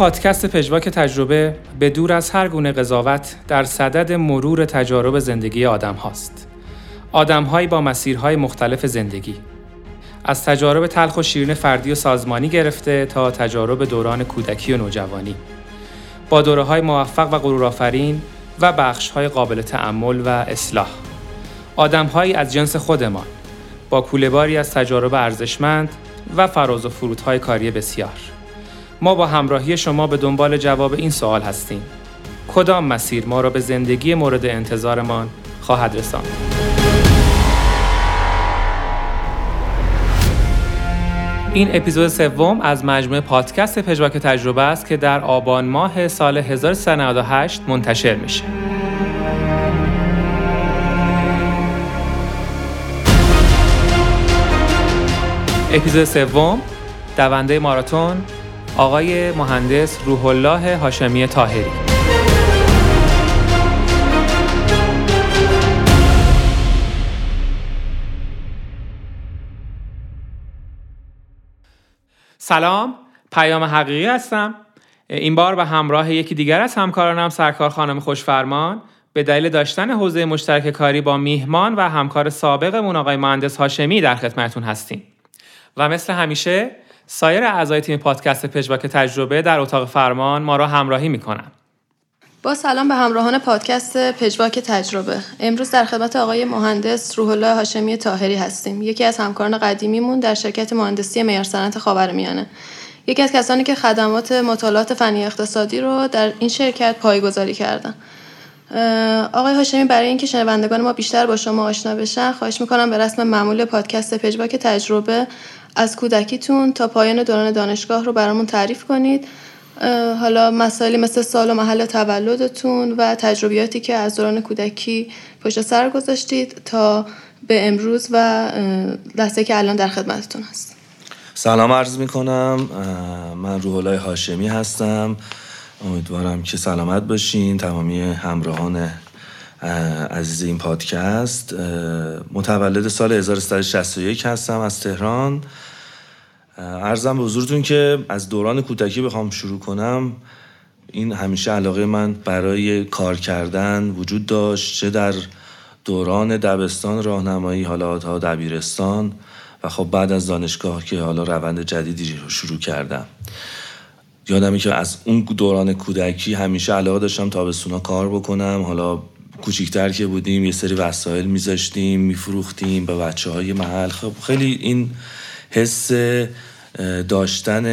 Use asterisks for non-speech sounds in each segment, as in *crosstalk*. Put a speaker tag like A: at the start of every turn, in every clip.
A: پادکست پژواک تجربه به دور از هر گونه قضاوت در صدد مرور تجارب زندگی آدم هاست. آدمهایی با مسیرهای مختلف زندگی. از تجارب تلخ و شیرین فردی و سازمانی گرفته تا تجارب دوران کودکی و نوجوانی. با دوره های موفق و غرورآفرین و بخش های قابل تعمل و اصلاح. آدمهایی از جنس خودمان با کولهباری از تجارب ارزشمند و فراز و فرودهای کاری بسیار. ما با همراهی شما به دنبال جواب این سوال هستیم. کدام مسیر ما را به زندگی مورد انتظارمان خواهد رساند؟ این اپیزود سوم از مجموعه پادکست پژواک تجربه است که در آبان ماه سال 1398 منتشر میشه. اپیزود سوم دونده ماراتون آقای مهندس روح الله هاشمی تاهری سلام پیام حقیقی هستم. این بار به همراه یکی دیگر از همکارانم سرکار خانم خوشفرمان به دلیل داشتن حوزه مشترک کاری با میهمان و همکار سابقمون آقای مهندس هاشمی در خدمتتون هستیم. و مثل همیشه سایر اعضای تیم پادکست پژواک تجربه در اتاق فرمان ما را همراهی می‌کنن
B: با سلام به همراهان پادکست پژواک تجربه. امروز در خدمت آقای مهندس روح الله هاشمی تاهری هستیم. یکی از همکاران قدیمیمون در شرکت مهندسی معیار صنعت خاورمیانه. یکی از کسانی که خدمات مطالعات فنی اقتصادی رو در این شرکت پایگذاری کردن. آقای هاشمی برای اینکه شنوندگان ما بیشتر با شما آشنا بشن خواهش می‌کنم به رسم معمول پادکست پژواک تجربه از کودکیتون تا پایان دوران دانشگاه رو برامون تعریف کنید. حالا مسائلی مثل سال و محل تولدتون و تجربیاتی که از دوران کودکی پشت سر گذاشتید تا به امروز و لحظه که الان در خدمتتون هست.
C: سلام عرض می کنم من روح الله هاشمی هستم. امیدوارم که سلامت باشین. تمامی همراهان عزیز این پادکست متولد سال 1361 هستم از تهران. ارزم به حضورتون که از دوران کودکی بخوام شروع کنم. این همیشه علاقه من برای کار کردن وجود داشت چه در دوران دبستان راهنمایی حالا تا دبیرستان و خب بعد از دانشگاه که حالا روند جدیدی رو شروع کردم. یادمی که از اون دوران کودکی همیشه علاقه داشتم تابستونا کار بکنم. حالا کوچیکتر که بودیم یه سری وسایل میذاشتیم میفروختیم به بچه های محل. خب خیلی این حس داشتن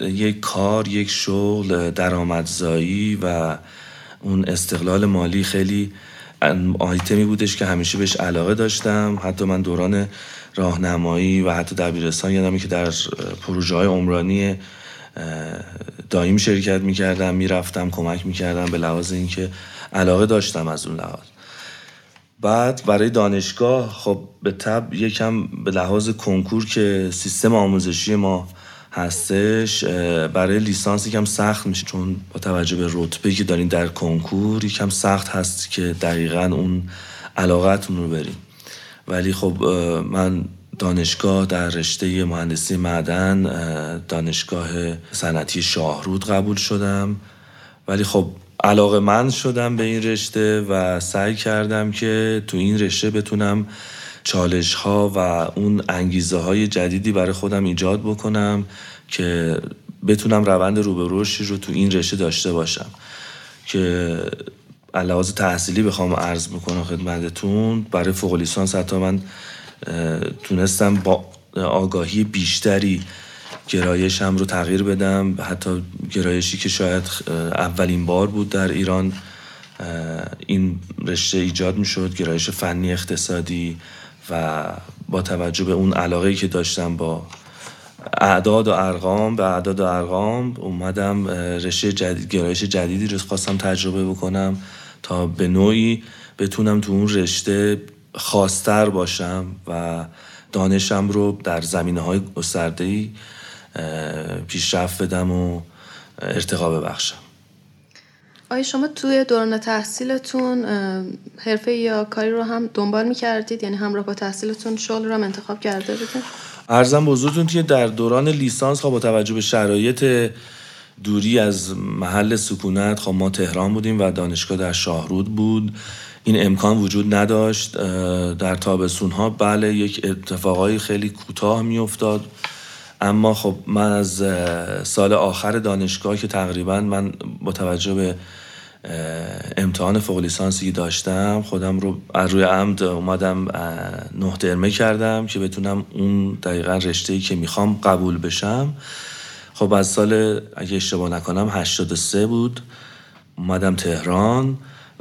C: یک کار یک شغل درآمدزایی و اون استقلال مالی خیلی آیتمی بودش که همیشه بهش علاقه داشتم. حتی من دوران راهنمایی و حتی دبیرستان یادمی که در پروژه های عمرانی دایم شرکت می‌کردم می‌رفتم کمک می‌کردم به لحاظ اینکه علاقه داشتم از اون لحاظ. بعد برای دانشگاه خب به تب یکم به لحاظ کنکور که سیستم آموزشی ما هستش برای لیسانس یکم سخت میشه چون با توجه به رتبه که دارین در کنکور یکم سخت هست که دقیقا اون علاقتون رو بریم ولی خب من دانشگاه در رشته مهندسی معدن دانشگاه صنعتی شاهرود قبول شدم. ولی خب علاقه من شدم به این رشته و سعی کردم که تو این رشته بتونم چالش ها و اون انگیزه های جدیدی برای خودم ایجاد بکنم که بتونم روند رو به رو تو این رشته داشته باشم. که علاوه تحصیلی بخوام عرض بکنم خدمتتون برای فوق لیسانس حتی من تونستم با آگاهی بیشتری گرایشم رو تغییر بدم. حتی گرایشی که شاید اولین بار بود در ایران این رشته ایجاد می شد گرایش فنی اقتصادی و با توجه به اون علاقه که داشتم با اعداد و ارقام به اعداد و ارقام اومدم رشته جدید گرایش جدیدی رو خواستم تجربه بکنم تا به نوعی بتونم تو اون رشته خواستر باشم و دانشم رو در زمینه های گسترده پیشرفت بدم و ارتقا ببخشم.
B: آیا شما توی دوران تحصیلتون حرفه یا کاری رو هم دنبال می‌کردید؟ یعنی همراه با تحصیلتون شغل رو هم انتخاب کرده بودید؟
C: ارزم بزرگتون که در دوران لیسانس خب با توجه به شرایط دوری از محل سکونت خب ما تهران بودیم و دانشگاه در شاهرود بود. این امکان وجود نداشت در تابستون ها بله یک اتفاقای خیلی کوتاه میافتاد. اما خب من از سال آخر دانشگاه که تقریبا من با توجه به امتحان فوق لیسانسی داشتم خودم رو از روی عمد اومدم نه درمه کردم که بتونم اون دقیقا رشته که می‌خوام قبول بشم. خب از سال اگه اشتباه نکنم 83 بود. اومدم تهران.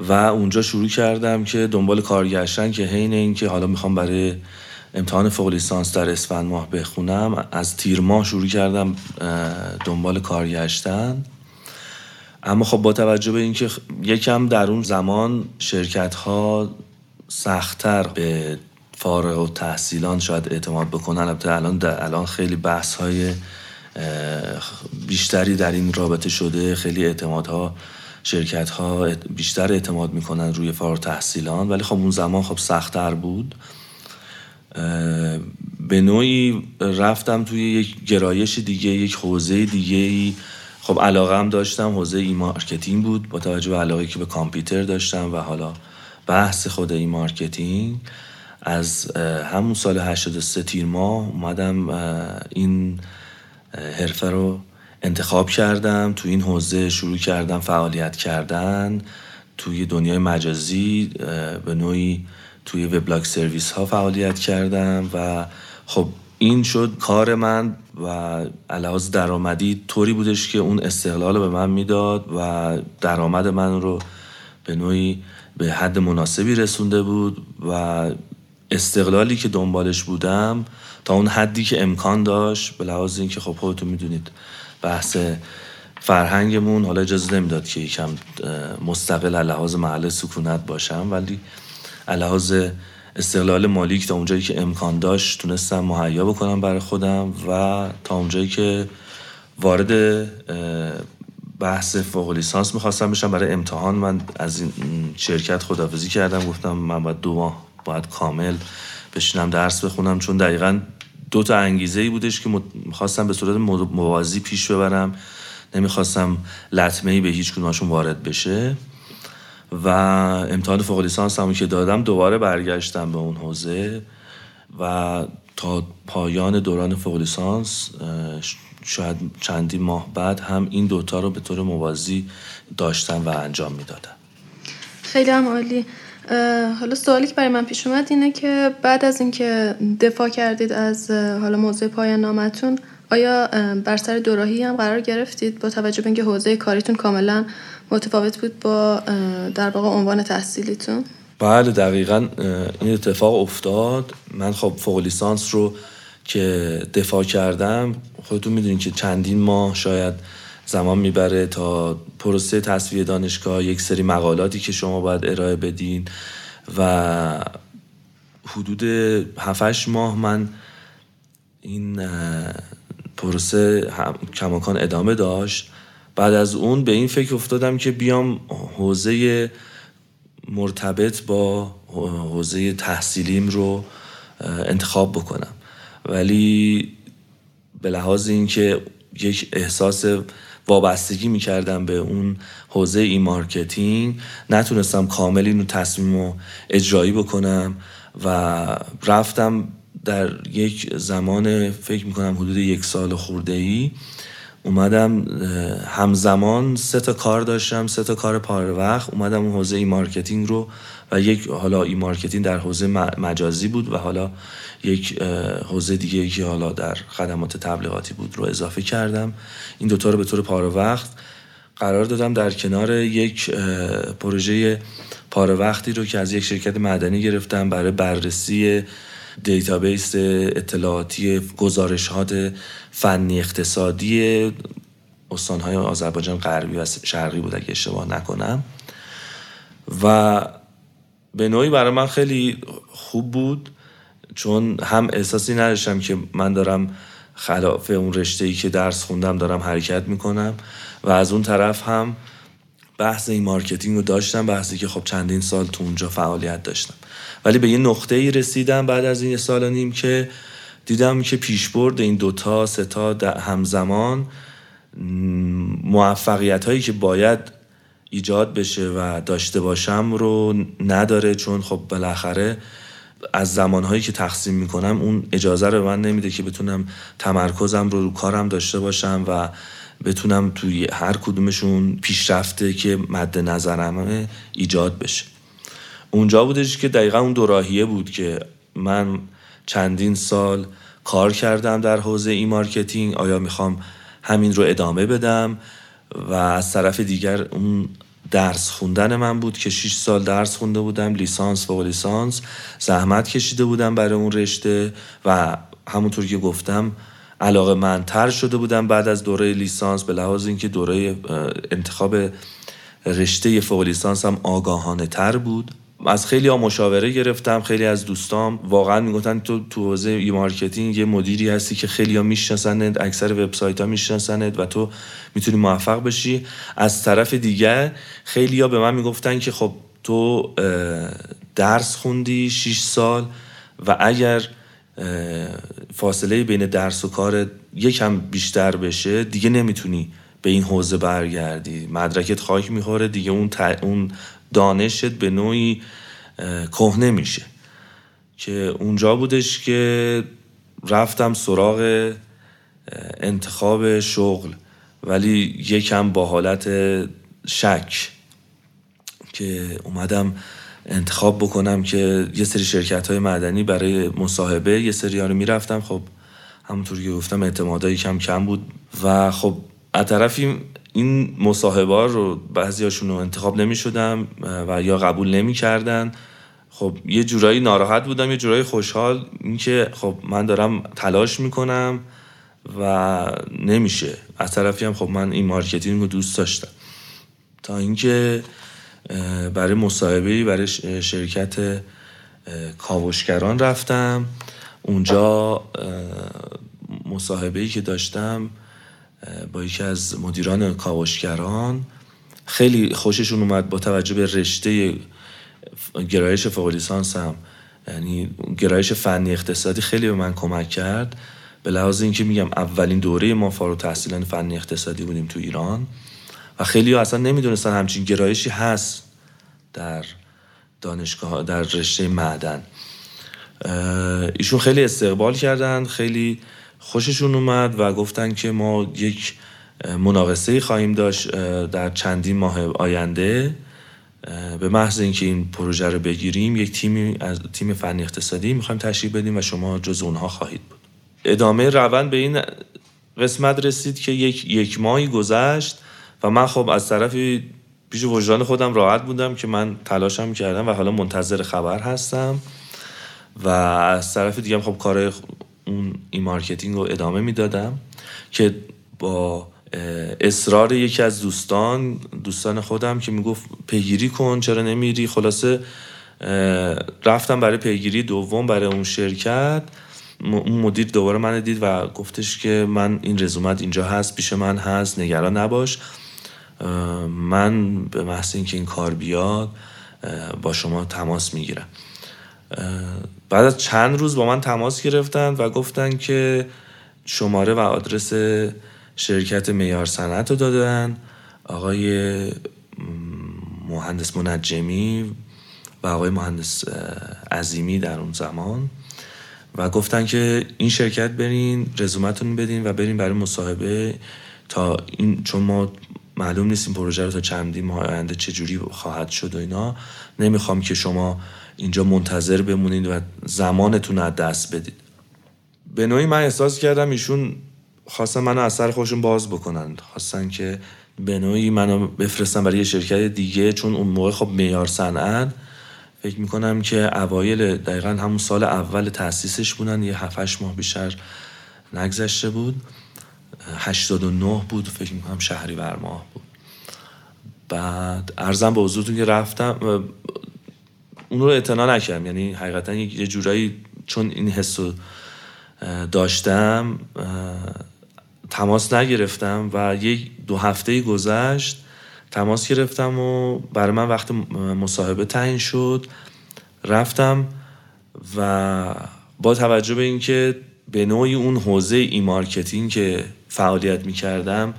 C: و اونجا شروع کردم که دنبال کار گشتن که حین که حالا می‌خوام برای امتحان فوق لیسانس در اسفند ماه بخونم از تیر ماه شروع کردم دنبال کار گشتن اما خب با توجه به اینکه یکم در اون زمان شرکت ها سختتر به فارغ و تحصیلان شاید اعتماد بکنن البته الان الان خیلی بحث های بیشتری در این رابطه شده خیلی اعتمادها شرکت ها بیشتر اعتماد می‌کنن روی فارغ تحصیلان ولی خب اون زمان خب سختتر بود. به نوعی رفتم توی یک گرایش دیگه یک حوزه دیگه خب علاقه هم داشتم حوزه e-marketing بود با توجه به علاقه که به کامپیوتر داشتم و حالا بحث خود e-marketing. از همون سال 83 تیر ماه اومدم این حرفه رو انتخاب کردم تو این حوزه شروع کردم فعالیت کردن. توی دنیای مجازی به نوعی توی وبلاگ سرویس ها فعالیت کردم و خب این شد کار من و علاوه درآمدی طوری بودش که اون استقلال به من می‌داد و درآمد من رو به نوعی به حد مناسبی رسونده بود و استقلالی که دنبالش بودم تا اون حدی که امکان داشت به لحاظ اینکه خب خودتون می‌دونید بحث فرهنگمون. حالا اجازه نمی‌داد که یکم مستقل لحاظ محل سکونت باشم ولی لحاظ استقلال مالی که تا اونجایی که امکان داشت تونستم مهیا بکنم برای خودم و تا اونجایی که وارد بحث فوق لیسانس می‌خواستم بشم برای امتحان من از این شرکت خدافزی کردم. گفتم من باید دو ماه باید کامل بشینم درس بخونم چون دقیقا دو تا انگیزه ای بودش که می‌خواستم به صورت موازی پیش ببرم. نمی‌خواستم لطمه ای به هیچ کدومشون وارد بشه. و امتحان فوق لیسانس هم که دادم دوباره برگشتم به اون حوزه. و تا پایان دوران فوق لیسانس شاید چندی ماه بعد هم این دوتا رو به طور موازی داشتم و انجام می‌دادم.
B: خیلی هم عالی. حالا سوالی که برای من پیش اومد اینه که بعد از اینکه دفاع کردید از حالا موضوع پایان نامتون آیا بر سر دوراهی هم قرار گرفتید با توجه به اینکه حوزه کاریتون کاملا متفاوت بود با در واقع عنوان تحصیلیتون؟
C: بله دقیقا این اتفاق افتاد. من خب فوق لیسانس رو که دفاع کردم خودتون می‌دونید که چندین ماه شاید زمان می‌بره تا پروسه تصویه دانشگاه یک سری مقالاتی که شما باید ارائه بدین و حدود 7 ماه من این پروسه کماکان ادامه داشت. بعد از اون به این فکر افتادم که بیام حوزه مرتبط با حوزه تحصیلیم رو انتخاب بکنم. ولی به لحاظ اینکه یک احساس وابستگی می‌کردم به اون حوزه e-marketing. نتونستم کامل اینو تصمیم و اجرایی بکنم و رفتم در یک زمان فکر می‌کنم حدود یک سال خورده ای اومدم همزمان سه تا کار داشتم سه تا کار پاره وقت اومدم اون حوزه e-marketing رو و یک حالا e-marketing در حوزه مجازی بود و حالا یک حوزه دیگه که حالا در خدمات تبلیغاتی بود رو اضافه کردم. این دوتا رو به طور پاره وقت قرار دادم در کنار یک پروژه پاره وقتی رو که از یک شرکت مدنی گرفتم برای بررسی database اطلاعاتی گزارشات فنی اقتصادی استانهای آذربایجان غربی و شرقی بود اگه اشتباه نکنم. و به نوعی برای من خیلی خوب بود. چون هم احساسی نداشتم که من دارم خلاف اون رشته ای که درس خوندم دارم حرکت می‌کنم و از اون طرف هم بحث e-marketing رو داشتم بحثی که خب چندین سال تو اونجا فعالیت داشتم. ولی به یه نقطه ای رسیدم بعد از این سال نیم که دیدم که پیشبرد این دوتا ستا همزمان موفقیت هایی که باید ایجاد بشه و داشته باشم رو نداره چون خب بالاخره از زمانهایی که تقسیم می‌کنم اون اجازه رو من نمیده که بتونم تمرکزم رو رو کارم داشته باشم و بتونم توی هر کدومشون پیشرفته که مد نظرم ایجاد بشه. اونجا بودش که دقیقا اون دوراهیه بود که من چندین سال کار کردم در حوزه e-marketing آیا می‌خوام همین رو ادامه بدم؟ و از طرف دیگر اون درس خوندن من بود که 6 سال درس خونده بودم لیسانس و لیسانس. زحمت کشیده بودم برای اون رشته و همونطور که گفتم علاقه مندتر شده بودم بعد از دوره لیسانس به لحاظ اینکه دوره انتخاب رشته فوق لیسانس هم آگاهانه تر بود. از خیلی ها مشاوره گرفتم خیلی از دوستام واقعا می‌گفتن تو تو حوزه e-marketing یه مدیری هستی که خیلی ها می‌شناسند اکثر وبسایت ها می‌شناسند و تو می‌تونی موفق بشی. از طرف دیگه خیلی ها به من می‌گفتن که خب تو درس خوندی 6 سال و اگر فاصله بین درس و کار یکم بیشتر بشه دیگه نمی‌تونی به این حوزه برگردی. مدرکت خاک می‌خوره دیگه اون, اون دانشت به نوعی کهنه میشه. که اونجا بودش که رفتم سراغ انتخاب شغل ولی یکم با حالت شک که اومدم انتخاب بکنم که یه سری شرکت های مدنی برای مصاحبه یه سری رو می‌رفتم. خب همونطور که گفتم اعتمادایی کم کم بود. و خب از طرفی این مصاحبه رو بعضی رو انتخاب نمی شدم و یا قبول نمی کردن. خب یه جورایی ناراحت بودم یه جورایی خوشحال. اینکه خب من دارم تلاش می‌کنم و نمیشه. از طرفی هم خب من e-marketing رو دوست داشتم. تا اینکه برای مصاحبه برای شرکت کاوشگران رفتم. اونجا مصاحبه که داشتم با یکی از مدیران کاوشگران. خیلی خوششون اومد با توجه به رشته گرایش فوق هم. یعنی گرایش فنی اقتصادی خیلی به من کمک کرد. به لحاظ اینکه میگم اولین دوره ما فارغ تحصیلان فنی اقتصادی بودیم تو ایران. و خیلی ها اصلا نمی‌دونستن همچین گرایشی هست در دانشگاه در رشته معدن. ایشون خیلی استقبال کردن خیلی خوششون اومد و گفتن که ما یک مناقصه خواهیم داشت در چندین ماه آینده. به محض اینکه این پروژه رو بگیریم یک تیمی از تیم فنی اقتصادی می‌خوایم تشریف بدیم و شما جز اونها خواهید بود. ادامه روند به این قسمت رسید که یک یک ماهی گذشت و من خب از طرفی پیش وجدان خودم راحت بودم که من تلاشم کردم و حالا منتظر خبر هستم و از طرف دیگه خب کار اون e-marketing رو ادامه می‌دادم که با اصرار یکی از دوستان دوستان خودم که می‌گفت پیگیری کن چرا نمیری؟ خلاصه رفتم برای پیگیری دوم برای اون شرکت. اون مدیر دوباره من دید و گفتش که من این رزومت اینجا هست پیش من هست نگران نباش. من به محض اینکه این کار بیاد با شما تماس می‌گیرم. بعد از چند روز با من تماس گرفتن و گفتن که شماره و آدرس شرکت میار صنعت رو دادن. آقای مهندس منجمی و آقای مهندس عظیمی در اون زمان و گفتن که این شرکت برین رزومتون بدین و برین برای مصاحبه تا این چون ما معلوم نیست این پروژه رو تا چندی ماه آینده چجوری خواهد شد و اینا. نمی‌خوام که شما اینجا منتظر بمونید و زمانتون از دست بدید. به نوعی من احساس کردم ایشون خواستن منو از سر باز بکنن خواستن که به نوعی منو بفرستن برای یه شرکت دیگه چون اون موقع خب میار صنعت. فکر می‌کنم که اوایل دقیقا همون سال اول تاسیسش بودن یه 7 ماه بیشتر نگذشته بود. 89 بود فکر می‌کنم شهری ماه بود. بعد ارزم به حضورتون که رفتم اون رو اعتنا نکردم. یعنی حقیقتا یه جورایی چون این حس رو داشتم تماس نگرفتم و یک دو هفته گذشت تماس گرفتم و برای من وقت مصاحبه تعیین شد. رفتم و با توجه به اینکه به نوعی اون حوزه e-marketing که فعالیت می کردم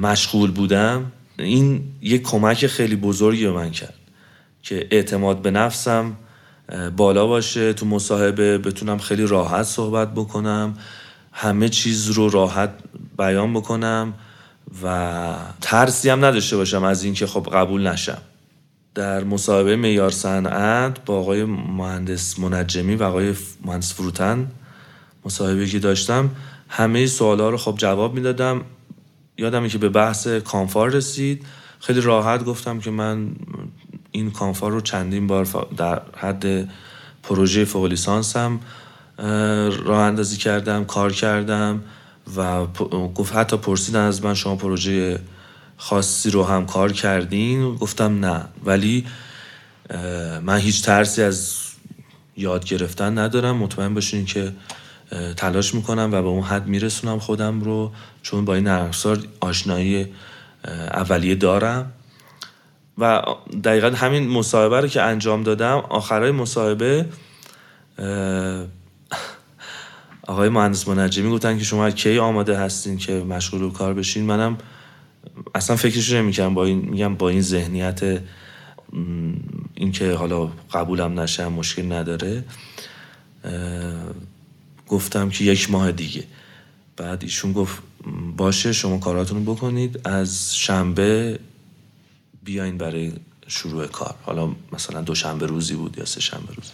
C: مشغول بودم این یک کمک خیلی بزرگی به من کرد. که اعتماد به نفسم بالا باشه تو مصاحبه بتونم خیلی راحت صحبت بکنم همه چیز رو راحت بیان بکنم و ترسی هم نداشته باشم از اینکه خب قبول نشم. در مصاحبه میار صنعت با آقای مهندس منجمی و آقای مهندس فروتن مصاحبه که داشتم همه سوالا رو خب جواب می‌دادم. یادمه که به بحث کانفار رسید. خیلی راحت گفتم که من این کانفار رو چندین بار در حد پروژه فوق لیسانسم راه اندازی کردم کار کردم و گفت حتی پرسیدن از من شما پروژه خاصی رو هم کار کردین؟ گفتم نه. ولی من هیچ ترسی از یاد گرفتن ندارم. مطمئن باشین که تلاش می‌کنم و به اون حد میرسونم خودم رو چون با این نرم آشنایی اولیه دارم. و دقیقا همین مصاحبه رو که انجام دادم آخرای مصاحبه آقای مهندس منجمی گفتن که شما کی آماده هستین که مشغول کار بشین؟ منم اصلا فکرش نمی‌کنم با این میگم با این ذهنیت اینکه حالا قبولم نشم مشکل نداره گفتم که یک ماه دیگه. بعد ایشون گفت باشه شما کاراتون بکنید. از شنبه بیاین برای شروع کار. حالا مثلا دو شنبه روزی بود یا سه شنبه روزی.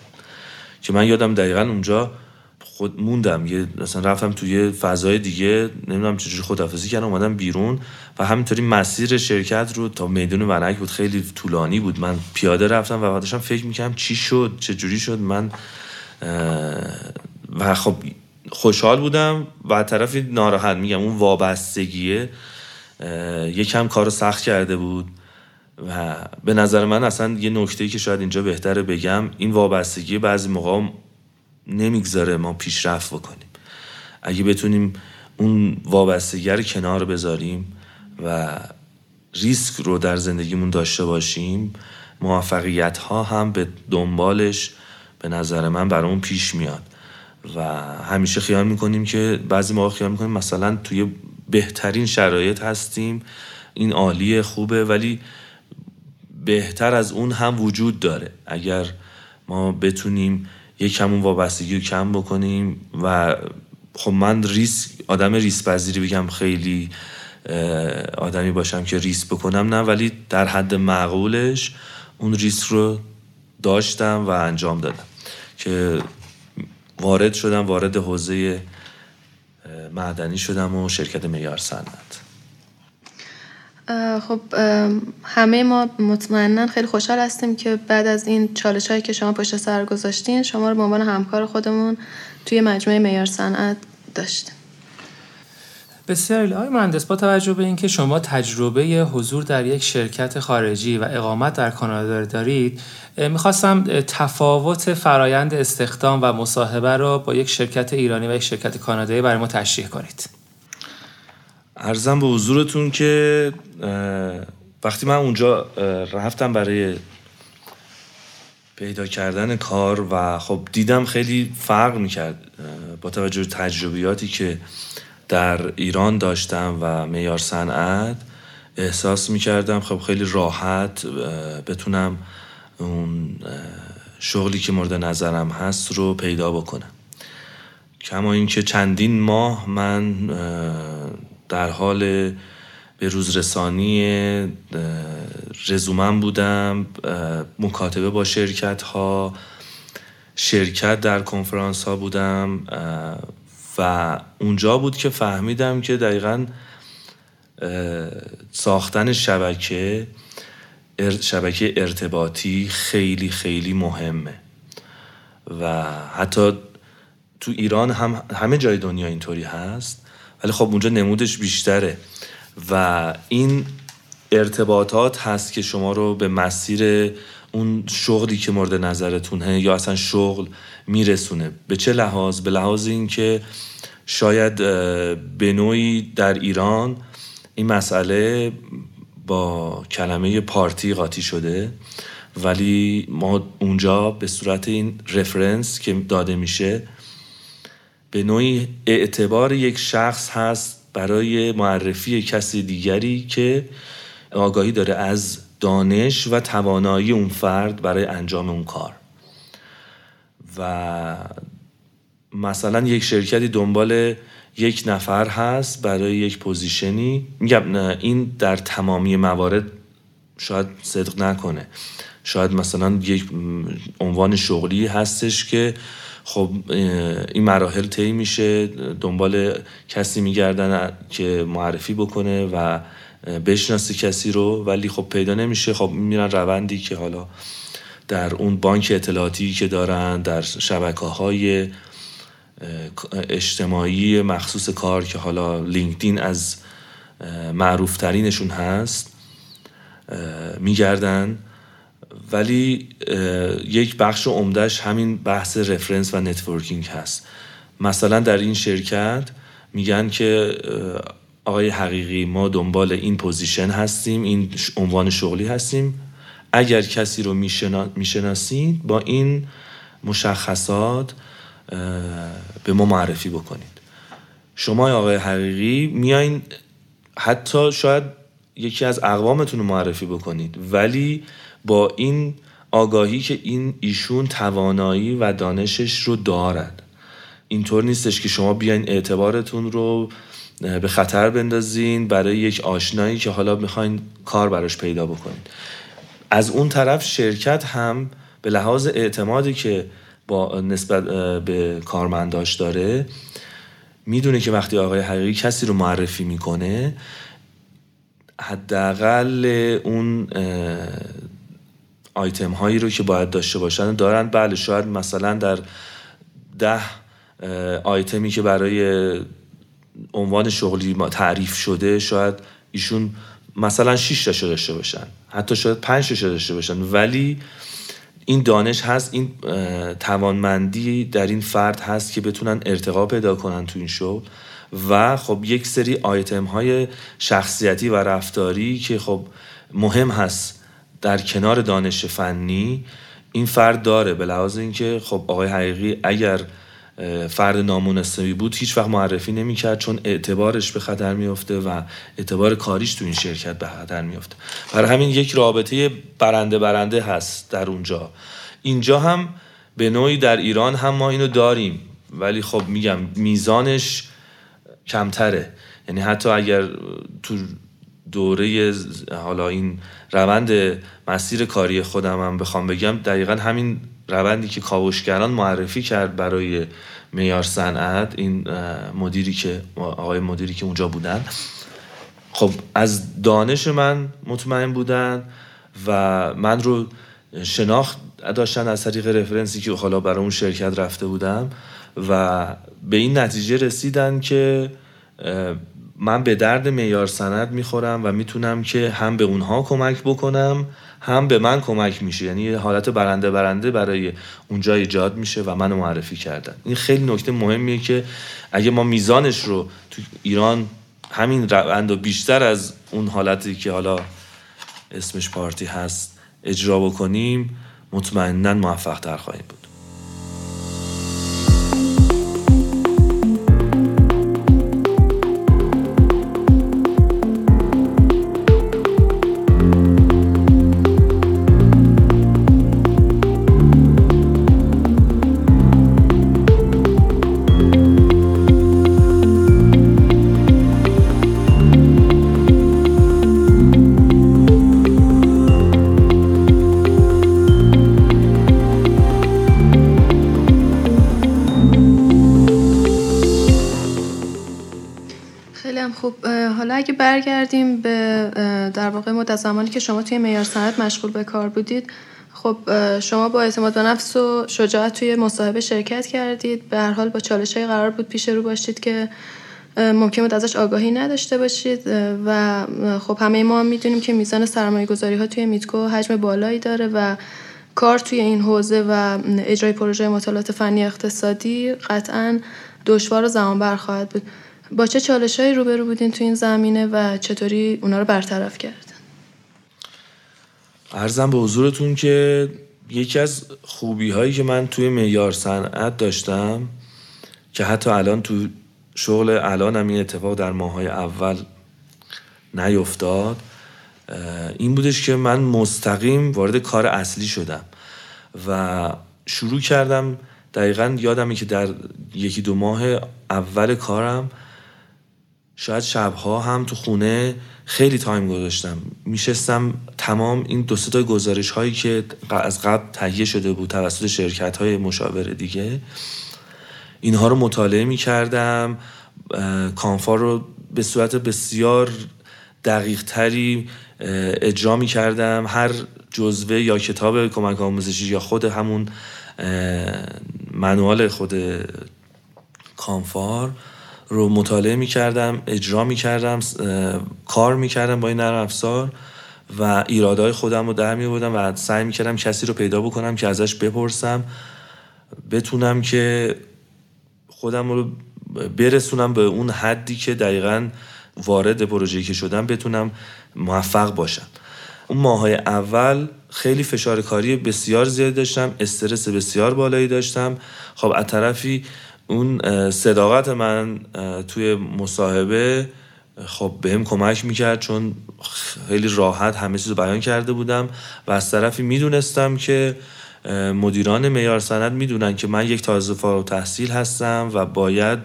C: که من یادم دقیقا اونجا خود موندم. یه مثلا رفتم توی فضای دیگه نمی‌دونم چجوری خدافزی کردم اومدم بیرون و همینطوری مسیر شرکت رو تا میدون ونک بود خیلی طولانی بود. من پیاده رفتم و داشتم فکر می‌کردم چی شد چجوری شد. من و خب خوشحال بودم و طرفی ناراحت. میگم اون وابستگیه یکم کار سخت کرده بود. و به نظر من اصلا یه نکته که شاید اینجا بهتره بگم این وابستگی بعضی موقع نمی‌گذاره ما پیشرفت بکنیم. اگه بتونیم اون وابستگی رو کنار بذاریم و ریسک رو در زندگیمون داشته باشیم موفقیت ها هم به دنبالش به نظر من برامون پیش میاد. و همیشه خیال می‌کنیم که بعضی موقع خیال می‌کنیم مثلا توی بهترین شرایط هستیم این عالی خوبه ولی بهتر از اون هم وجود داره. اگر ما بتونیم یک کم اون وابستگی رو کم بکنیم و خب من ریسک آدم ریسک پذیری بگم خیلی آدمی باشم که ریسک بکنم نه ولی در حد معقولش اون ریسک رو داشتم و انجام دادم که وارد شدم وارد حوزه معدنی شدم و شرکت معیار صنعت.
B: خب همه ما مطمئنا خیلی خوشحال هستیم که بعد از این چالش هایی که شما پشت سر گذاشتین شما رو به عنوان همکار خودمون توی مجموعه میار صنعت داشتیم.
A: بسیار آقای مهندس با توجه به اینکه شما تجربه حضور در یک شرکت خارجی و اقامت در کانادا دارید می‌خواستم تفاوت فرایند استخدام و مصاحبه رو با یک شرکت ایرانی و یک شرکت کانادایی برای ما تشریح کنید.
C: ارزم به حضورتون که وقتی من اونجا رفتم برای پیدا کردن کار و خب دیدم خیلی فرق می‌کرد با توجه تجربیاتی که در ایران داشتم و میار صنعت احساس می‌کردم خب خیلی راحت بتونم اون شغلی که مورد نظرم هست رو پیدا بکنم. کما اینکه چندین ماه من در حال به روزرسانی رزومن بودم مکاتبه با شرکت ها شرکت در کنفرانس ها بودم و اونجا بود که فهمیدم که دقیقا ساختن شبکه شبکه ارتباطی خیلی خیلی مهمه. و حتی تو ایران هم همه جای دنیا اینطوری هست. ولی خب اونجا نمودش بیشتره. و این ارتباطات هست که شما رو به مسیر اون شغلی که مورد نظرتونه یا اصلا شغل میرسونه. به چه لحاظ؟ به لحاظ اینکه شاید به نوعی در ایران این مسئله با کلمه پارتی قاطی شده. ولی ما اونجا به صورت این reference که داده میشه به نوعی اعتبار یک شخص هست برای معرفی کسی دیگری که آگاهی داره از دانش و توانایی اون فرد برای انجام اون کار. و مثلا یک شرکتی دنبال یک نفر هست برای یک position ی. میگم این در تمامی موارد شاید صدق نکنه. شاید مثلا یک عنوان شغلی هستش که خب این مراحل طی میشه دنبال کسی میگردن که معرفی بکنه و بشناسه کسی رو ولی خب پیدا نمیشه. خب میرن روندی که حالا در اون بانک اطلاعاتی که دارن در شبکه های اجتماعی مخصوص کار که حالا لینکدین از معروفترینشون هست میگردن. ولی یک بخش عمدهش همین بحث reference و networking هست. مثلا در این شرکت میگن که آقای حقیقی ما دنبال این position هستیم این عنوان شغلی هستیم. اگر کسی رو می‌شناسید با این مشخصات به ما معرفی بکنید. شما آقای حقیقی میاین حتی شاید یکی از اقوامتون رو معرفی بکنید ولی با این آگاهی که این ایشون توانایی و دانشش رو دارد اینطور نیستش که شما بیاین اعتبارتون رو به خطر بندازین برای یک آشنایی که حالا می‌خواین کار براش پیدا بکنید از اون طرف شرکت هم به لحاظ اعتمادی که با نسبت به کارمنداش داره می‌دونه که وقتی آقای حقیقی کسی رو معرفی می‌کنه حداقل اون آیتم هایی رو که باید داشته باشن دارن. بله شاید مثلا در ده آیتمی که برای عنوان شغلی تعریف شده شاید ایشون مثلا 6 تاشو داشته باشن. حتی شاید 5 تاشو داشته باشن. ولی این دانش هست این توانمندی در این فرد هست که بتونن ارتقا پیدا کنن تو این شغل. و خب یک سری آیتم های شخصیتی و رفتاری که خب مهم هست در کنار دانش فنی این فرد داره به لحاظ اینکه خب آقای حقیقی اگر فرد نامناسبی بود هیچ وقت معرفی نمی‌کرد چون اعتبارش به خطر میفته و اعتبار کاریش تو این شرکت به خطر میفته برای همین یک رابطه برنده برنده هست در اونجا. اینجا هم به نوعی در ایران هم ما اینو داریم ولی خب میگم میزانش کمتره. یعنی حتی اگر تو دوره حالا این روند مسیر کاری خودم هم بخوام بگم دقیقا همین روندی که کاوشگران معرفی کرد برای میار صنعت این مدیری که آقای مدیری که اونجا بودن. خب از دانش من مطمئن بودن و من رو شناخت داشتن از طریق رفرنسی که حالا برای اون شرکت رفته بودم و به این نتیجه رسیدن که من به درد میار سند می‌خورم و می‌تونم که هم به اونها کمک بکنم هم به من کمک میشه. یعنی یه حالت برنده برنده برای اونجا ایجاد میشه و منو معرفی کردن. این خیلی نکته مهمیه که اگه ما میزانش رو تو ایران همین روند و بیشتر از اون حالتی که حالا اسمش پارتی هست اجرا بکنیم مطمئنا موفق تر خواهیم بود.
B: برگردیم به در واقع مدت زمانی که شما توی معیار سند مشغول به کار بودید. خب شما با اعتماد به نفس و شجاعت توی مصاحبه شرکت کردید. به هر حال با چالش های قرار بود پیش رو باشید که ممکن بود ازش آگاهی نداشته باشید. و خب همه ما می‌دونیم که میزان سرمایه گذاری ها توی میتکو حجم بالایی داره و کار توی این حوزه و اجرای پروژه مطالعات فنی اقتصادی قطعا دشوار و زمان خواهد بود. با چه چالش هایی روبرو بودین تو این زمینه و چطوری اونا رو برطرف کردن
C: ارزم به حضورتون که یکی از خوبی هایی که من توی معیار صنعت داشتم که حتی الان تو شغل الانم این اتفاق در ماهای اول نیفتاد این بودش که من مستقیم وارد کار اصلی شدم و شروع کردم دقیقا یادمه که در یکی دو ماه اول کارم شاید شبها هم تو خونه خیلی تایم گذاشتم. میشستم تمام این دو تا گزارش هایی که از قبل تهیه شده بود توسط شرکت های مشاور دیگه اینها رو مطالعه می‌کردم. کانفار رو به صورت بسیار دقیق تری اجرا می کردم هر جزوه یا کتاب کمک آموزشی یا خود همون منوال خود کانفار رو مطالعه می کردم اجرا می کردم کار می کردم با این نرم افزار و ایرادهای خودم رو در می بودم و سعی می کردم کسی رو پیدا بکنم که ازش بپرسم بتونم که خودم رو برسونم به اون حدی که دقیقا وارد پروژه‌ای که شدم بتونم موفق باشم. اون ماهای اول خیلی فشار کاری بسیار زیاد داشتم استرس بسیار بالایی داشتم. خب از طرفی اون صداقت من توی مصاحبه خب بهم کمک می‌کرد چون خیلی راحت همه چیز بیان کرده بودم و از طرفی می‌دونستم که مدیران میار سند می‌دونن که من یک تازه فارغ تحصیل هستم و باید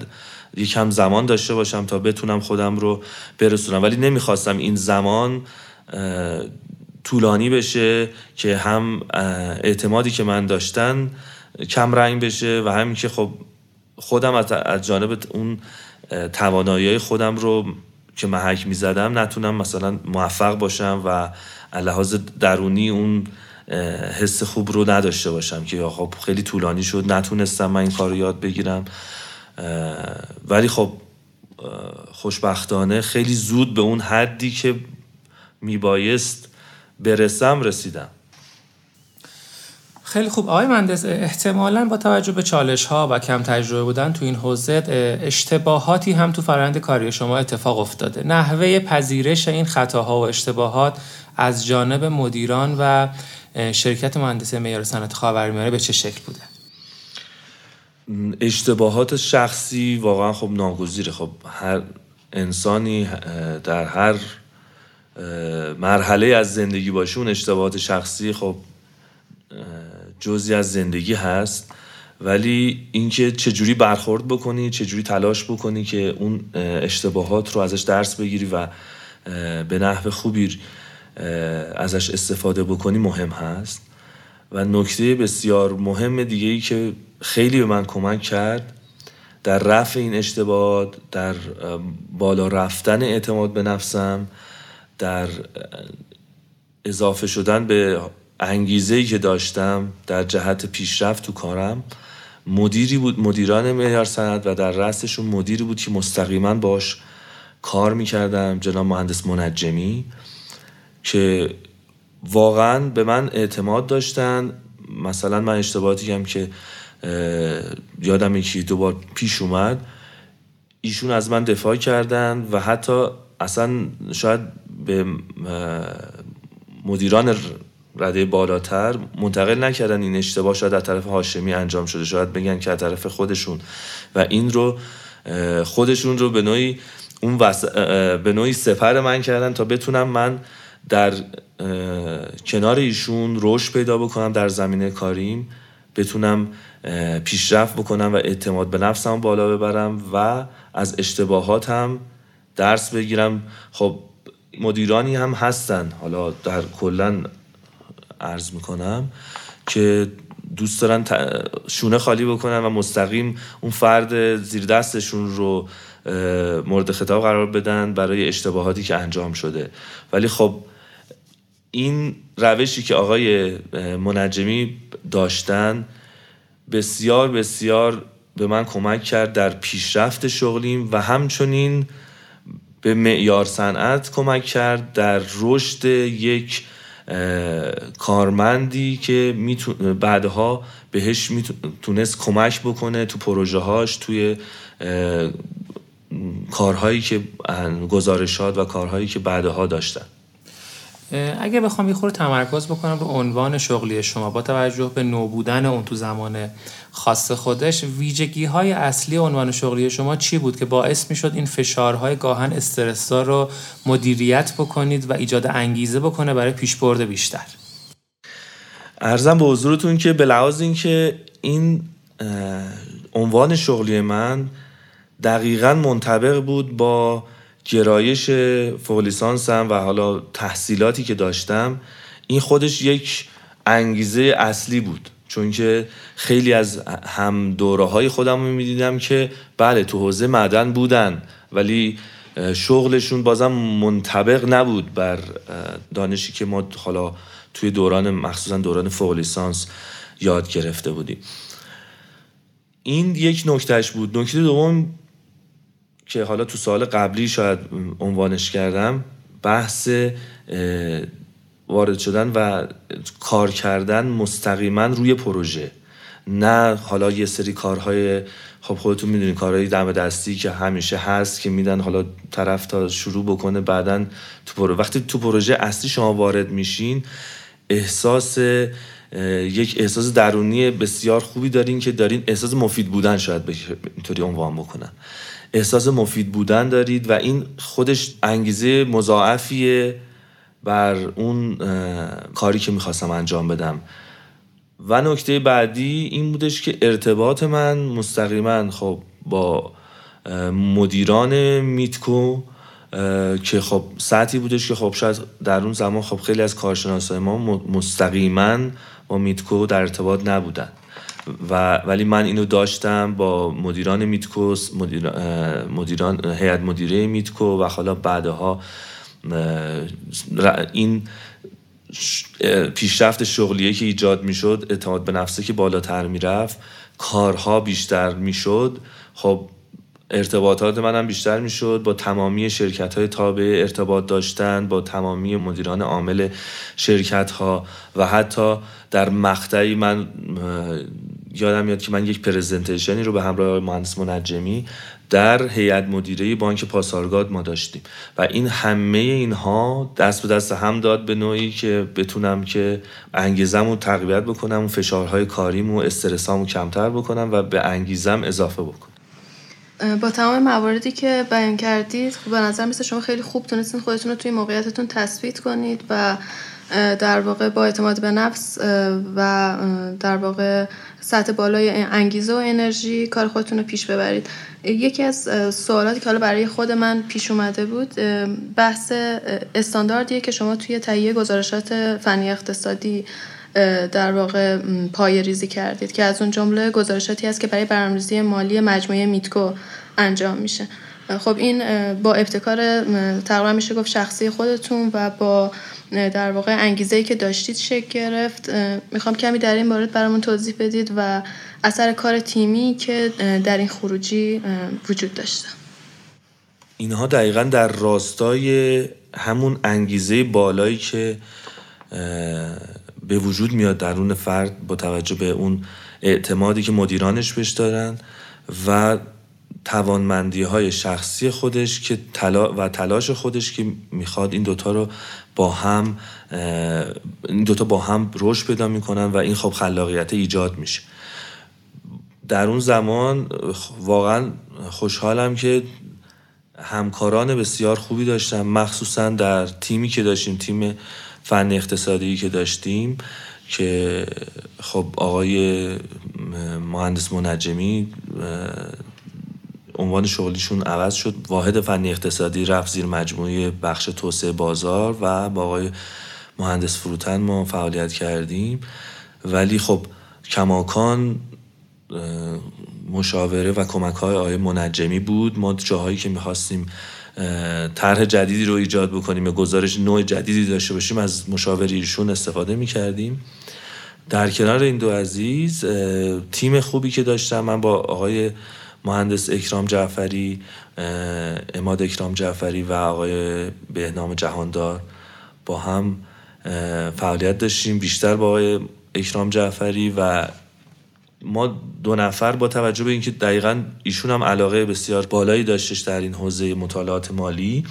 C: یکم زمان داشته باشم تا بتونم خودم رو برسونم. ولی نمی‌خواستم این زمان طولانی بشه که هم اعتمادی که من داشتن کم رنگ بشه و همین که خب خودم از جانب اون توانایی خودم رو که محک می‌زدم نتونم مثلا موفق باشم و لحاظ درونی اون حس خوب رو نداشته باشم که خب خیلی طولانی شد نتونستم من این کار رو یاد بگیرم. ولی خب خوشبختانه خیلی زود به اون حدی که میبایست برسم رسیدم.
A: خیلی خوب. آقای مهندس احتمالا با توجه به چالش ها و کم تجربه بودن تو این حوزه اشتباهاتی هم تو فرآیند کاری شما اتفاق افتاده. نحوه پذیرش این خطاها و اشتباهات از جانب مدیران و شرکت مهندسی معیار صنعت خاورمیانه به چه شکل بوده؟
C: اشتباهات شخصی واقعا خب ناگزیره. خب هر انسانی در هر مرحله از زندگی باشه اون اشتباهات شخصی خب جزی از زندگی هست ولی اینکه چجوری برخورد بکنی چجوری تلاش بکنی که اون اشتباهات رو ازش درس بگیری و به نحو خوبی ازش استفاده بکنی مهم هست. و نکته بسیار مهم دیگه ای که خیلی به من کمک کرد در رفع این اشتباهات در بالا رفتن اعتماد به نفسم در اضافه شدن به انگیزه که داشتم در جهت پیشرفت تو کارم مدیری بود مدیران معیار سند و در رأسشون مدیری بود که مستقیما باش کار می‌کردم جناب مهندس منجمی که واقعا به من اعتماد داشتن. مثلا من اشتباهاتی هم که یادم یکی دوبار پیش اومد. ایشون از من دفاع کردن و حتی اصلا شاید به مدیران رده بالاتر. منتقل نکردن این اشتباه. شاید از طرف هاشمی انجام شده. شاید بگن که از طرف خودشون. و این رو خودشون رو به نوعی اون به نوعی سپر من کردن تا بتونم من در کنار ایشون رشد پیدا بکنم در زمینه کاریم. بتونم پیشرفت بکنم و اعتماد به نفسم بالا ببرم و از اشتباهاتم درس بگیرم. خب مدیرانی هم هستن. حالا در کلا عرض می‌کنم که دوست دارن شونه خالی بکنن و مستقیم اون فرد زیر دستشون رو مورد خطاب قرار بدن برای اشتباهاتی که انجام شده. ولی خب این روشی که آقای منجمی داشتن بسیار بسیار به من کمک کرد در پیشرفت شغلیم و همچنین به معیار صنعت کمک کرد در رشد یک کارمندی که بعدها بهش می‌تونست کمک بکنه تو پروژه هاش توی کارهایی که گزارشات و کارهایی که بعدها داشتن.
A: اگه بخوام یه خورده تمرکز بکنم رو عنوان شغلی شما با توجه به نو بودن اون تو زمان خاص خودش ویژگی های اصلی عنوان شغلی شما چی بود که باعث می شد این فشارهای گاهن استرسا رو مدیریت بکنید و ایجاد انگیزه بکنه برای پیشبرد بیشتر؟
C: ارزم به حضورتون که به لحاظ اینکه این عنوان شغلی من دقیقا منطبق بود با گرایش فوق و حالا تحصیلاتی که داشتم این خودش یک انگیزه اصلی بود. چون که خیلی از هم دوره های خودم رو می‌دیدم که بله تو حوزه معدن بودن ولی شغلشون بازم منطبق نبود بر دانشی که ما حالا توی دوران مخصوصا دوران فوق یاد گرفته بودیم. این یک نکتهش بود. نکته دوم که حالا تو سال قبلی شاید عنوانش کردم بحث وارد شدن و کار کردن مستقیما روی پروژه. نه حالا یه سری کارهای خب خودتون می‌دونید کارهای دم دستی که همیشه هست که میدن حالا طرف تا شروع بکنه بعدا تو پروژه وقتی تو پروژه اصلی شما وارد میشین احساس یک احساس درونی بسیار خوبی دارین که دارین احساس مفید بودن شاید اینطوری عنوان بکنن. احساس مفید بودن دارید و این خودش انگیزه مضاعفیه بر اون کاری که می‌خواستم انجام بدم. و نکته بعدی این بودش که ارتباط من مستقیما خب با مدیران میتکو که خب سطحی بودش که خب شاید در اون زمان خب خیلی از کارشناسای ما مستقیما با میتکو در ارتباط نبودن. و ولی من اینو داشتم با مدیران میتکوس مدیران هیئت مدیره میتکو و حالا بعدها این پیشرفت شغلیه که ایجاد می‌شد اعتماد به نفسه که بالاتر می‌رفت کارها بیشتر می‌شد. خب ارتباطات منم بیشتر می‌شد با تمامی شرکت های تابع ارتباط داشتن با تمامی مدیران عامل شرکت ها و حتی در مقطعی من یادم میاد که من یک پرزنتیشنی رو به همراه مهندس منجمی در هیئت مدیره بانک پاسارگاد ما داشتیم و این همه اینها دست به دست هم داد به نوعی که بتونم که انگیزم رو تقویت بکنم و فشارهای کاریم و استرسام کمتر بکنم و به انگیزم اضافه بکنم.
B: با تمام مواردی که بیان کردید خب به نظر مثل شما خیلی خوب تونستین خودتون رو توی موقعیتتون تثبیت کنید و در واقع با اعتماد به نفس و در واقع سطح بالای انگیزه و انرژی کار خودتون رو پیش ببرید. یکی از سوالاتی که حالا برای خود من پیش اومده بود بحث استانداردیه که شما توی تهیه گزارشات فنی اقتصادی در واقع پای ریزی کردید که از اون جمله گزارشاتی هست که برای برنامه‌ریزی مالی مجموعه میتکو انجام میشه. خب این با ابتکار تقریبا میشه گفت شخصی خودتون و با در واقع انگیزه که داشتید شکل گرفت. می‌خوام کمی در این مورد برامون توضیح بدید و اثر کار تیمی که در این خروجی وجود داشته.
C: اینها دقیقا در راستای همون انگیزه بالایی که به وجود میاد درون فرد با توجه به اون اعتمادی که مدیرانش بهش دارن و توانمندی های شخصی خودش که تلا و تلاش خودش که می‌خواد این دوتا رو با هم این دوتا با هم رشد پیدا می‌کنن و این خب خلاقیت ایجاد میشه. در اون زمان واقعا خوشحالم که همکاران بسیار خوبی داشتم مخصوصا در تیمی که داشتیم تیم فن اقتصادی که داشتیم که خب آقای مهندس منجمی عنوان شغلیشون عوض شد. واحد فنی اقتصادی رفت زیر مجموعه بخش توسعه بازار و با آقای مهندس فروتن ما فعالیت کردیم. ولی خب کماکان مشاوره و کمک های آقای منجمی بود. ما جاهایی که می‌خواستیم طرح جدیدی رو ایجاد بکنیم یا گزارش نوع جدیدی داشته باشیم از مشاوره ایشون استفاده می‌کردیم. در کنار این دو عزیز تیم خوبی که داشتم من با آقای مهندس اکرام جعفری اماد اکرام جعفری و آقای بهنام جهاندار با هم فعالیت داشتیم. بیشتر با آقای اکرام جعفری و ما دو نفر با توجه به اینکه دقیقا ایشون هم علاقه بسیار بالایی داشتش در این حوزه مطالعات مالی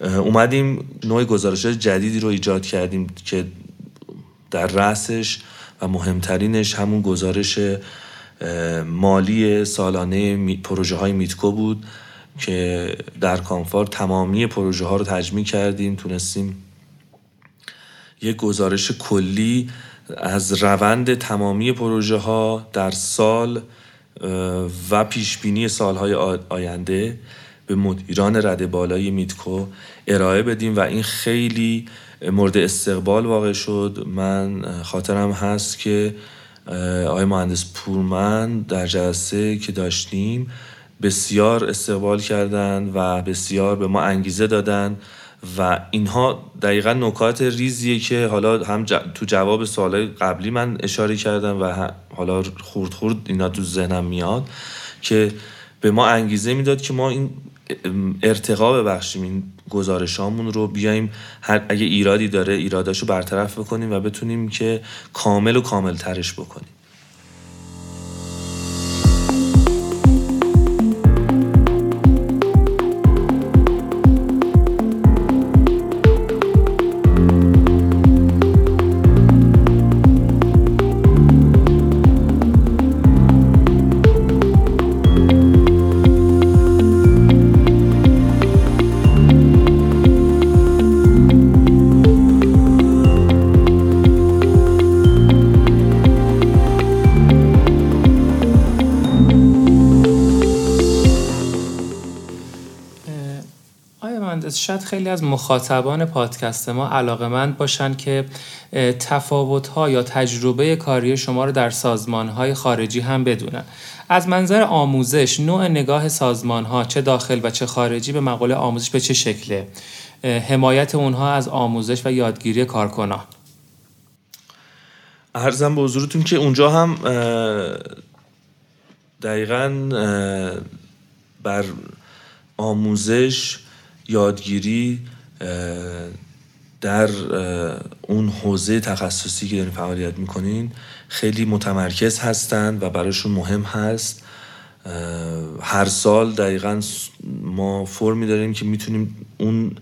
C: اومدیم نوع گزارش جدیدی رو ایجاد کردیم که در رأسش و مهمترینش همون گزارش مالی سالانه پروژه های میتکو بود که در کانفار تمامی پروژه ها رو تجمیع کردیم. تونستیم یک گزارش کلی از روند تمامی پروژه ها در سال و پیش بینی سالهای آینده به مدیران رده بالای میتکو ارائه بدیم و این خیلی مورد استقبال واقع شد. من خاطرم هست که آقای مهندس پورمن در جلسه که داشتیم بسیار استقبال کردند و بسیار به ما انگیزه دادن و اینها دقیقا نکات ریزیه که حالا هم تو جواب سوال قبلی من اشاره کردم و حالا خورد خورد اینا تو ذهنم میاد که به ما انگیزه می‌داد که ما این ارتقا ببخشیم این گزارشامون رو بیایم. هر اگه ایرادی داره ایراداشو برطرف بکنیم و بتونیم که کامل و کامل ترش بکنیم.
A: خیلی از مخاطبان پادکست ما علاقه مند باشن که تفاوت یا تجربه کاری شما رو در سازمان های خارجی هم بدونن. از منظر آموزش نوع نگاه سازمان ها چه داخل و چه خارجی به مقوله آموزش به چه شکله؟ حمایت اونها از آموزش و یادگیری کارکنان.
C: ارزم به حضورتون که اونجا هم دقیقا بر آموزش یادگیری در اون حوزه تخصصی که دارین فعالیت می‌کنین خیلی متمرکز هستند و براشون مهم هست. هر سال دقیقا ما فرمی داریم که می‌تونیم اون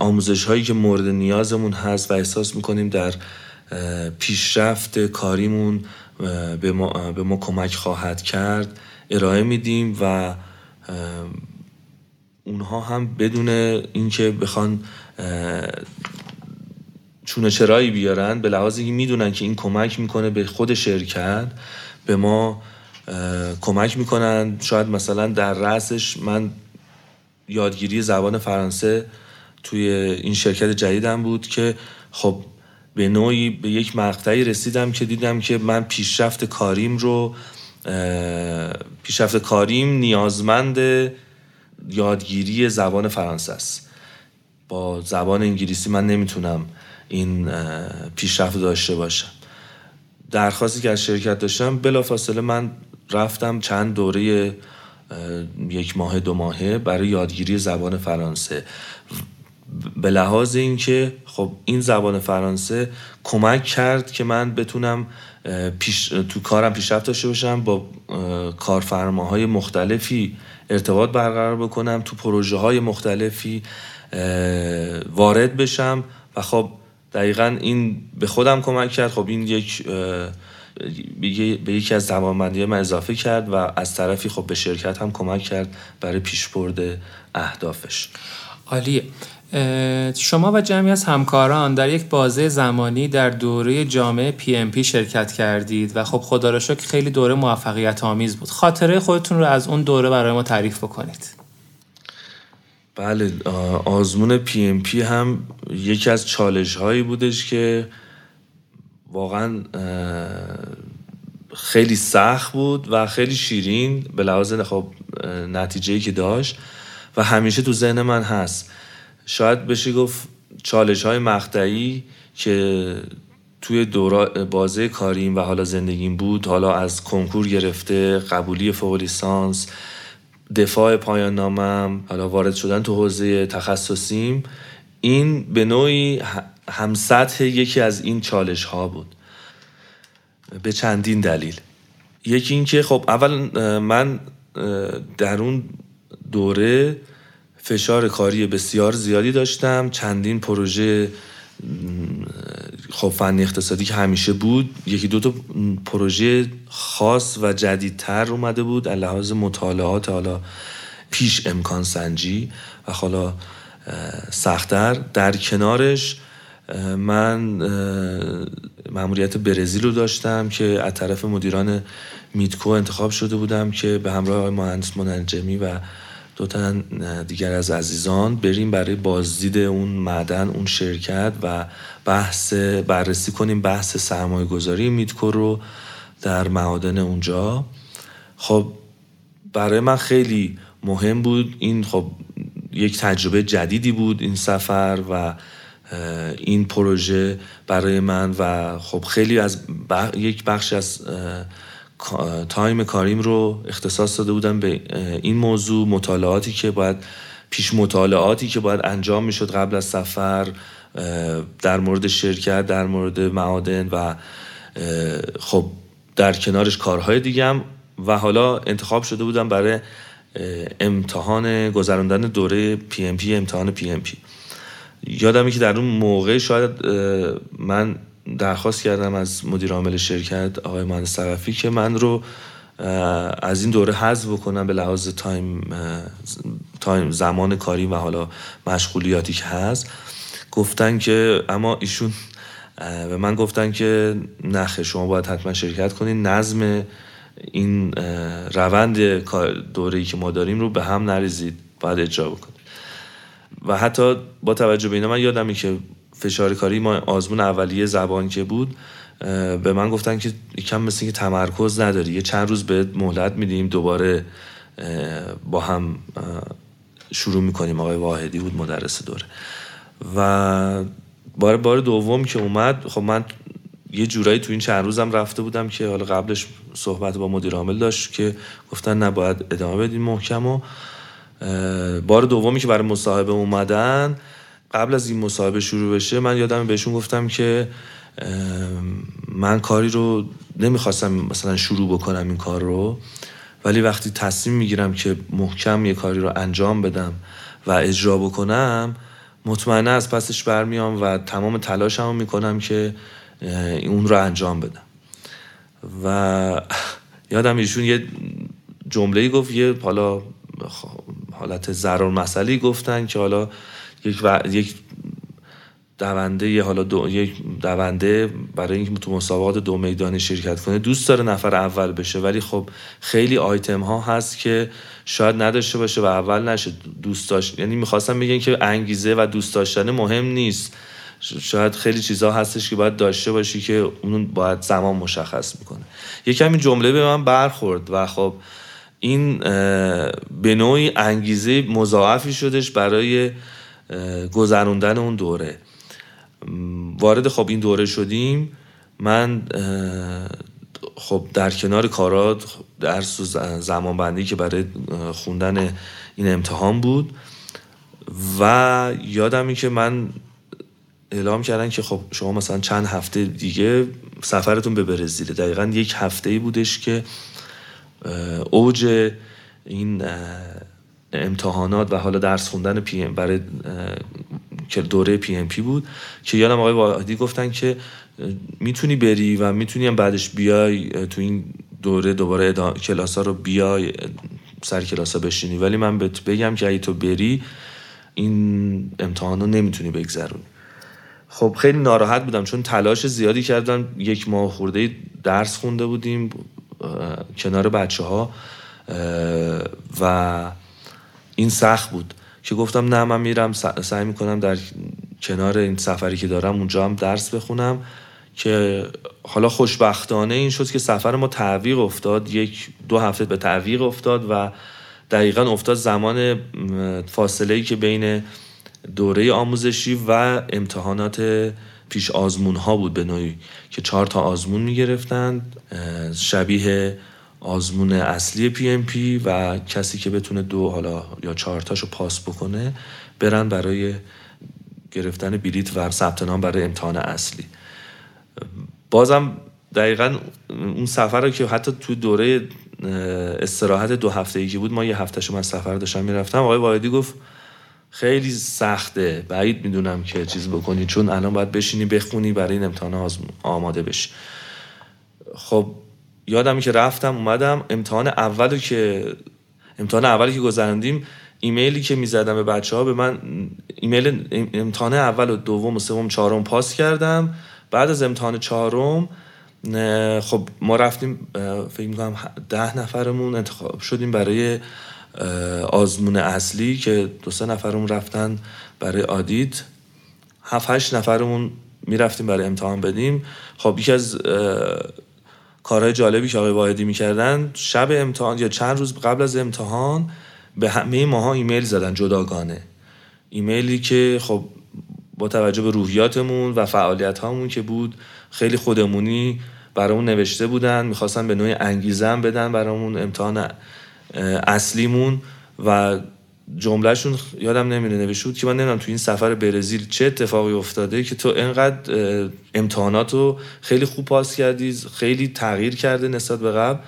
C: آموزش هایی که مورد نیازمون هست و احساس می‌کنیم در پیشرفت کاریمون به ما, به ما کمک خواهد کرد ارائه میدیم و اونها هم بدون اینکه بخوان چونه چرایی بیارن به لحاظ اینکه می‌دونن که این کمک می‌کنه به خود شرکت به ما کمک می‌کنن. شاید مثلا در رأسش من یادگیری زبان فرانسه توی این شرکت جدیدم بود که خب به نوعی به یک مقطعی رسیدم که دیدم که من پیشرفت کاریم رو پیشرفت کاریم نیازمند یادگیری زبان فرانسه است. با زبان انگلیسی من نمی‌تونم این پیشرفت داشته باشم. درخواستی که از شرکت داشتم بلافاصله من رفتم چند دوره یک ماه دو ماهه برای یادگیری زبان فرانسه. به لحاظ اینکه خب این زبان فرانسه کمک کرد که من بتونم پیش، تو کارم پیشرفت داشته باشم با کارفرماهای مختلفی ارتباط برقرار بکنم تو پروژه های مختلفی وارد بشم. و خب دقیقا این به خودم کمک کرد. خب این یک به یکی از زمانبندی من اضافه کرد و از طرفی خب به شرکت هم کمک کرد برای پیشبرد اهدافش.
A: عالیه. شما و جمعی از همکاران در یک بازه زمانی در دوره جامعه PMP شرکت کردید و خب خدا را شکر خیلی دوره موفقیت آمیز بود. خاطره خودتون رو از اون دوره برای ما تعریف بکنید.
C: بله آزمون PMP هم یکی از چالش هایی بودش که واقعا خیلی سخت بود و خیلی شیرین به لحاظ خب نتیجه که داشت و همیشه تو ذهن من هست. شاید بشه گفت چالش های مقطعی که توی دورا بازه کاریم و حالا زندگیم بود حالا از کنکور گرفته قبولی فوق لیسانس دفاع پایان نامم حالا وارد شدن تو حوزه تخصصیم این به نوعی هم سطح یکی از این چالش ها بود. به چندین دلیل. یکی اینکه خب اول من در اون دوره فشار کاری بسیار زیادی داشتم. چندین پروژه خب فنی اقتصادی که همیشه بود یکی دو تا پروژه خاص و جدیدتر اومده بود لحاظ مطالعات حالا پیش امکان سنجی و حالا سختتر. در کنارش من مأموریت برزیل رو داشتم که از طرف مدیران میتکو انتخاب شده بودم که به همراه مهندس منجمی و دو تن دیگر از عزیزان بریم برای بازدید اون معدن اون شرکت و بحث بررسی کنیم بحث سرمایه گذاری میتکو رو در معادن اونجا. خب برای من خیلی مهم بود این خب یک تجربه جدیدی بود این سفر و این پروژه برای من و خب خیلی از یک بخش از تایم کاریم رو اختصاص داده بودم به این موضوع مطالعاتی که باید پیش مطالعاتی که باید انجام می‌شد قبل از سفر در مورد شرکت در مورد معادن و خب در کنارش کارهای دیگم و حالا انتخاب شده بودم برای امتحان گذراندن دوره پی ام پی امتحان پی ام پی یادمه که در اون موقع شاید من درخواست کردم از مدیر عامل شرکت آقای مهندس صرفی که من رو از این دوره حذف بکنم به لحاظ time time زمان کاری و حالا مشغولیاتی که هست. گفتن که اما ایشون به من گفتن که نخه شما باید حتما شرکت کنین. نظم این روند دوره ای که ما داریم رو به هم نریزید. باید اجرا بکنید. و حتی با توجه به اینا من یادمی که فشار کاری ما آزمون اولیه زبان که بود به من گفتن که یکم مثل که تمرکز نداری. یه چند روز به مهلت میدیم دوباره با هم شروع می‌کنیم. آقای واحدی بود مدرس دوره. و بار بار دوم که اومد خب من یه جورایی تو این چند روزم رفته بودم که حالا قبلش صحبت با مدیر عامل داشت که گفتن نباید ادامه بدین محکم و بار دومی که برای مصاحبه اومدن قبل از این مصاحبه شروع بشه من یادم بهشون گفتم که من کاری رو نمی‌خواستم مثلا شروع بکنم این کار رو ولی وقتی تصمیم می‌گیرم که محکم یه کاری رو انجام بدم و اجرا بکنم مطمئنا از پسش برمیام و تمام تلاشمو می‌کنم که اون رو انجام بدم. و *laughs* یادم ایشون یه جمله گفت یه حالا حالت ضرر مسئله گفتن که حالا یک, و... یک دونده حالا دو... یک دونده برای اینکه تو مسابقات دو میدانی شرکت کنه دوست داره نفر اول بشه ولی خب خیلی آیتم ها هست که شاید نداشته باشه و اول نشه. دوست داشت یعنی می‌خواستم بگم که انگیزه و دوست داشتن مهم نیست. شاید خیلی چیزها هستش که باید داشته باشی که اون باید زمان مشخص می‌کنه. یکم این جمله به من برخورد و خب این به نوعی انگیزه مضاعفی شدش برای گذروندن اون دوره. وارد خب این دوره شدیم من خب در کنار کارات درس و زمان بندی که برای خوندن این امتحان بود و یادمی که من اعلام کردن که خب شما مثلا چند هفته دیگه سفرتون به برزیل. دقیقا یک هفته بودش که اوج این امتحانات و حالا درس خوندن پی ام برای دوره پی ام پی بود که یادم آقای واحدی گفتن که می‌تونی بری و می‌تونی هم بعدش بیای تو این دوره دوباره کلاس ها رو بیای سر کلاس ها بشینی. ولی من بهت بگم که اگه تو بری این امتحان رو نمی‌تونی بگذرونی. خب خیلی ناراحت بودم چون تلاش زیادی کردم. یک ماه خورده درس خونده بودیم کنار بچه ها و این سخت بود. که گفتم نه من میرم سعی می‌کنم در کنار این سفری که دارم اونجا هم درس بخونم. که حالا خوشبختانه این شد که سفر ما تعویق افتاد. یک دو هفته به تعویق افتاد و دقیقا افتاد زمان فاصله ای که بین دوره آموزشی و امتحانات پیش آزمون ها بود به نوعی. که چهار تا آزمون می گرفتن شبیه آزمون اصلی پی ام پی و کسی که بتونه دو حالا یا چهار تاشو پاس بکنه برن برای گرفتن بلیت و ثبت نام برای امتحان اصلی. بازم دقیقا اون سفر که حتی تو دوره استراحت دو هفته ای که بود ما یه هفته من سفر داشتم می‌رفتم. آقای واحدی گفت خیلی سخته. بعید می‌دونم که چیز بکنی چون الان باید بشینی بخونی برای این امتحان آماده بشی. خب یادم که رفتم اومدم. امتحان اولو که امتحان اولی که گذراندیم ایمیلی که می‌زدم به بچه ها به من ایمیل امتحان اول و دوم و سوم چهارم پاس کردم. بعد از امتحان چهارم خب ما رفتیم فکر می‌کنم ده نفرمون انتخاب شدیم برای آزمون اصلی که دو سه نفرمون رفتن برای آدید هفت هشت نفرمون می‌رفتیم برای امتحان بدیم. خب یکی از کارهای جالبی که آقای واحدی می‌کردن. شب امتحان یا چند روز قبل از امتحان به همه ماها ایمیل زدن جداگانه. ایمیلی که خب با توجه به روحیاتمون و فعالیت هامون که بود خیلی خودمونی برامون نوشته بودن می‌خواستن به نوعی انگیزه بدن برامون امتحان اصلیمون و جملهشون یادم نمیره نوشته که من نمی‌دونم تو این سفر برزیل چه اتفاقی افتاده که تو انقدر امتحانات رو خیلی خوب پاس کردی خیلی تغییر کرده نسبت به قبل.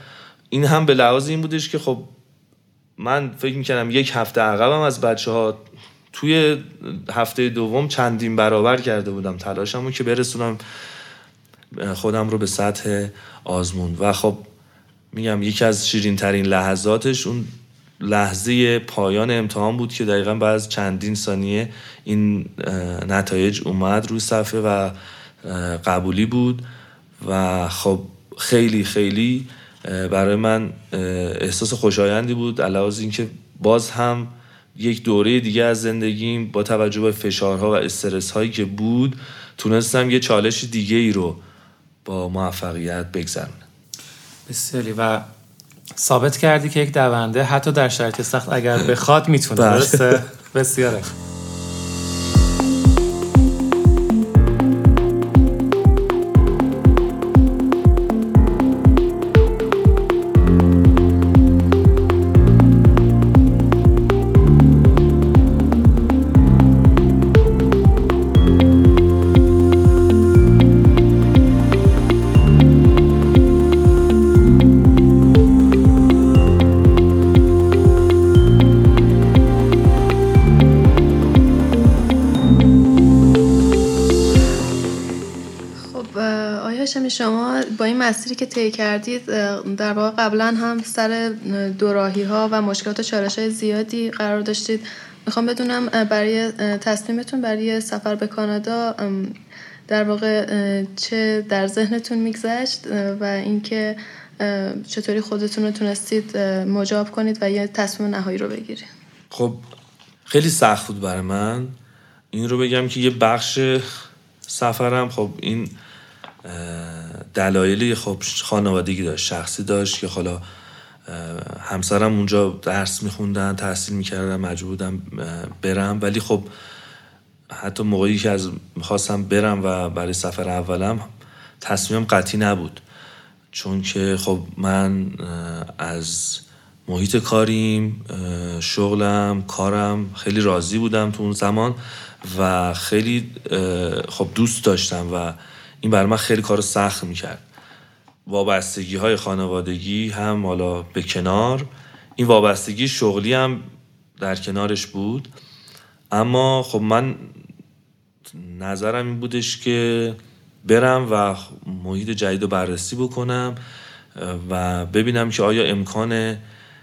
C: این هم به لحاظ این بودش که خب من فکر می‌کنم یک هفته عقبم از بچه ها توی هفته دوم چندین برابر کرده بودم تلاشمو که برسونم خودم رو به سطح آزمون. و خب میگم یکی از شیرین ترین لحظاتش اون لحظه پایان امتحان بود که دقیقا بعد از چندین ثانیه این نتایج اومد روی صفحه و قبولی بود و خب خیلی خیلی برای من احساس خوشایندی بود علاوه اینکه باز هم یک دوره دیگه از زندگیم با توجه به فشارها و استرس هایی که بود تونستم یه چالش دیگه ای رو با موفقیت بگذرونم.
A: بسیاری. و ثابت کردی که یک دونده حتی در شرایط سخت اگر بخواد می‌تونه
C: بله.
A: درسته بسیاره
B: مسیری که طی کردید در واقع قبلا هم سر دوراهی ها و مشکلات و چالش های زیادی قرار داشتید. می‌خوام بدونم برای تصمیمتون برای سفر به کانادا در واقع چه در ذهنتون میگذشت و اینکه چطوری خودتون رو تونستید مجاب کنید و یه تصمیم نهایی رو بگیرید؟
C: خب خیلی سخت بود برای من. این رو بگم که یه بخش سفرم خب این دلایلی خب خانوادگی داشت شخصی داشت که حالا همسرم اونجا درس میخوندن تحصیل می‌کردن مجبور بودم برم. ولی خب حتی موقعی که از می‌خواستم برم و برای سفر اولم تصمیمم قطعی نبود. چون که خب من از محیط کاریم شغلم کارم خیلی راضی بودم تو اون زمان و خیلی خب دوست داشتم و این برای من خیلی کار سخت می‌کرد. وابستگی های خانوادگی هم حالا به کنار. این وابستگی شغلی هم در کنارش بود. اما خب من نظرم این بودش که برم و محیط جدید رو بررسی بکنم و ببینم که آیا امکان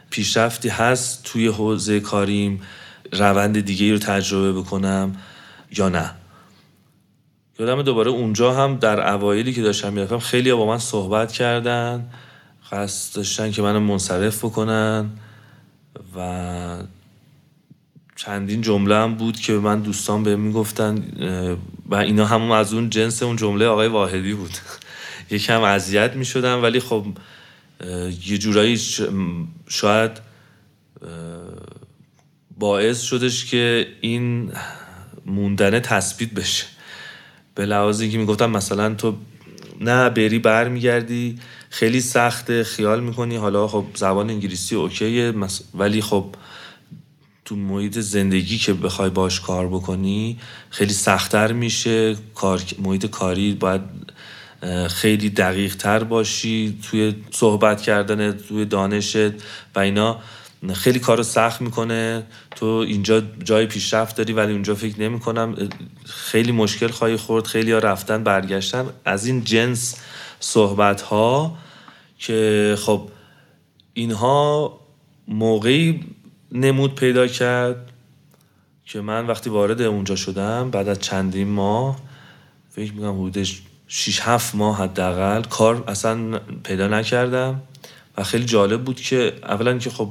C: پیشرفتی هست توی حوزه کاریم روند دیگه رو تجربه بکنم یا نه. یادم دوباره اونجا هم در اوایلی که داشتم می‌رفتم خیلی با من صحبت کردن قصد داشتن که منو منصرف بکنن و چندین جمله هم بود که من دوستان به می‌گفتن و اینا همون از اون جنس اون جمله آقای واحدی بود. *laughs* یکم اذیت می‌شدم ولی خب یه جورایی شاید باعث شدش که این موندنه تثبیت بشه. به لحاظی که می‌گفتم مثلا تو نه بری برمیگردی خیلی سخته خیال می‌کنی. حالا خب زبان انگلیسی اوکیه ولی خب تو محیط زندگی که بخوای باش کار بکنی خیلی سختتر میشه. کار... محیط کاری باید خیلی دقیق تر باشی. توی صحبت کردن توی دانشت و اینا. خیلی کارو سخت می‌کنه. تو اینجا جای پیشرفت داری ولی اونجا فکر نمی کنم خیلی مشکل خواهی خورد. خیلی ها رفتن برگشتن. از این جنس صحبت ها که خب اینها موقعی نمود پیدا کرد که من وقتی وارد اونجا شدم بعد از چندین ماه فکر می‌کنم حدود 6 7 ماه حداقل کار اصلا پیدا نکردم. و خیلی جالب بود که اولا که خب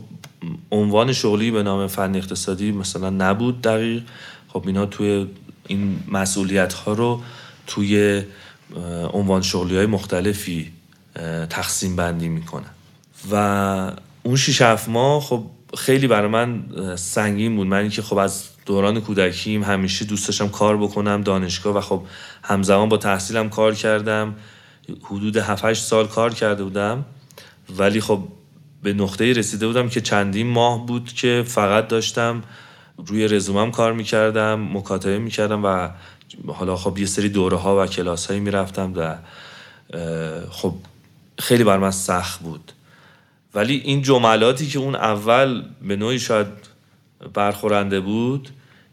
C: عنوان شغلی به نام فن اقتصادی مثلا نبود دقیق. خب اینا توی این مسئولیت ها رو توی عنوان شغلی های مختلفی تقسیم بندی می‌کنن. و اون شیش هفت ماه خب خیلی برای من سنگین بود. من که خب از دوران کودکیم همیشه دوست داشتم کار بکنم دانشگاه. و خب همزمان با تحصیلم کار کردم. حدود 7 سال کار کرده بودم. ولی خب به نقطه رسیده بودم که چندین ماه بود که فقط داشتم روی رزومم کار می‌کردم مکاتبه می‌کردم و حالا خب یه سری دوره ها و کلاس هایی می‌رفتم و خب خیلی بر من سخت بود. ولی این جملاتی که اون اول به نوعی شاید برخورنده بود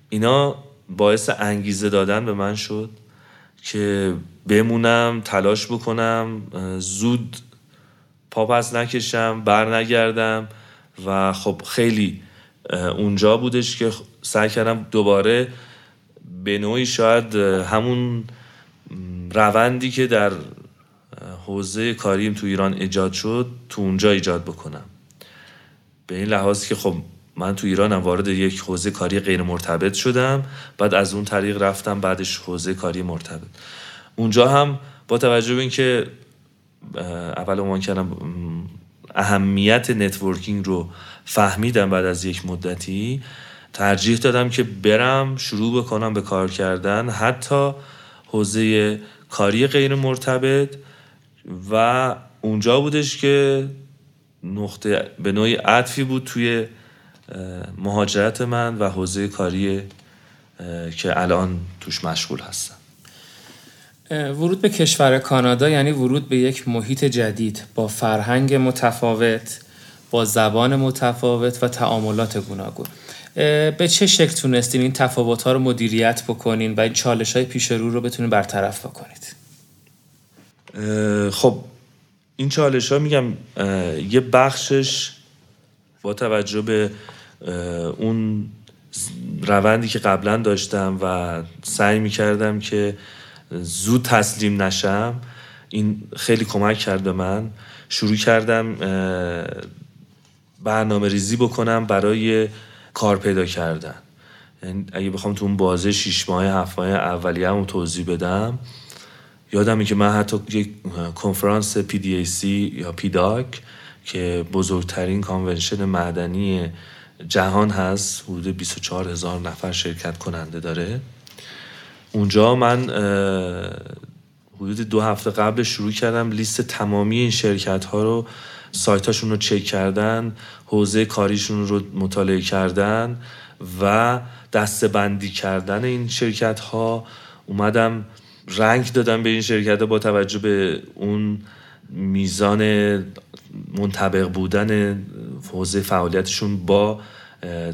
C: اینا باعث انگیزه دادن به من شد که بمونم تلاش بکنم زود پاپس نکشم بر نگردم و خب خیلی اونجا بودش که سعی کردم دوباره به نوعی شاید همون روندی که در حوزه کاریم تو ایران ایجاد شد تو اونجا ایجاد بکنم. به این لحاظ که خب من تو ایرانم وارد یک حوزه کاری غیر مرتبط شدم بعد از اون طریق رفتم بعدش حوزه کاری مرتبط. اونجا هم با توجه به اینکه اول عنوان کردم اهمیت networking رو فهمیدم بعد از یک مدتی. ترجیح دادم که برم شروع بکنم به کار کردن حتی حوزه کاری غیر مرتبط. و اونجا بودش که نقطه به نوعی عطفی بود توی مهاجرت من و حوزه کاری که الان توش مشغول هستم.
A: ورود به کشور کانادا یعنی ورود به یک محیط جدید با فرهنگ متفاوت با زبان متفاوت و تعاملات گوناگون. به چه شکل تونستین این تفاوت ها رو مدیریت بکنین و این چالش های پیش رو رو بتونین برطرف بکنید؟
C: خب این چالش ها میگم یه بخشش با توجه به اون روندی که قبلا داشتم و سعی می‌کردم که زود تسلیم نشم. این خیلی کمک کرده من. شروع کردم برنامه ریزی بکنم برای کار پیدا کردن. یعنی اگه بخوام تو اون بازه شیش ماه هفت ماه اولیه هم توضیح بدم یادمه که من حتی یک کنفرانس PDAC یا پیداک که بزرگترین کانونشن معدنی جهان هست حدود 24 هزار نفر شرکت کننده داره. اونجا من حدود دو هفته قبل شروع کردم لیست تمامی این شرکت ها رو سایتاشون رو چک کردن حوزه کاریشون رو مطالعه کردن و دسته بندی کردن این شرکت ها اومدم رنگ دادم به این شرکت ها با توجه به اون میزان منطبق بودن حوزه فعالیتشون با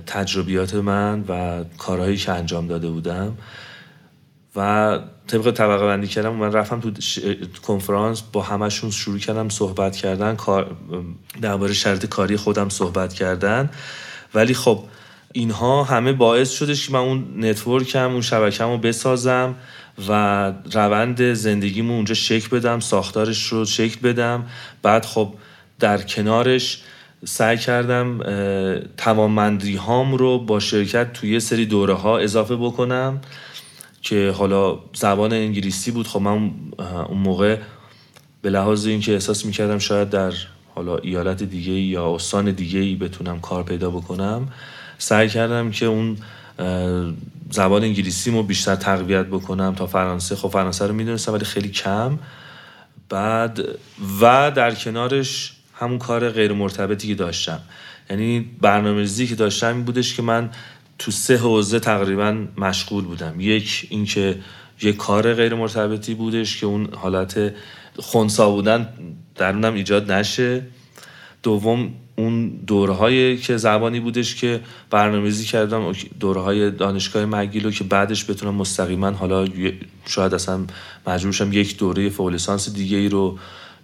C: تجربیات من و کارهایی که انجام داده بودم. و طبق طبقه بندی کردم من رفتم تو کنفرانس با همشون شروع کردم صحبت کردن کار درباره شرط کاری خودم صحبت کردن. ولی خب اینها همه باعث شدش که من اون نتورکم اون شبکم رو بسازم و روند زندگیمو اونجا شکل بدم ساختارش رو شکل بدم. بعد خب در کنارش سعی کردم توانمندی هام رو با شرکت توی سری دوره ها اضافه بکنم. که حالا زبان انگلیسی بود خب من اون موقع به لحاظ اینکه احساس می‌کردم شاید در حالا ایالت دیگه یا استان دیگه ای بتونم کار پیدا بکنم سعی کردم که اون زبان انگلیسی رو بیشتر تقویت بکنم تا فرانسه. خب فرانسه رو می‌دونستم ولی خیلی کم. بعد و در کنارش همون کار غیر مرتبطی که داشتم. یعنی برنامه‌ریزی که داشتم این بودش که من تو سه حوزه تقریبا مشغول بودم. یک اینکه یک کار غیر مرتبطی بودش که اون حالت خونسا بودن درونم ایجاد نشه. دوم اون دورهای که زبانی بودش که برنامه‌ریزی کردم دورهای دانشگاه مگیلو که بعدش بتونم مستقیما حالا شاید اصلا مجبورشم یک دوره فوق لیسانس دیگه ای رو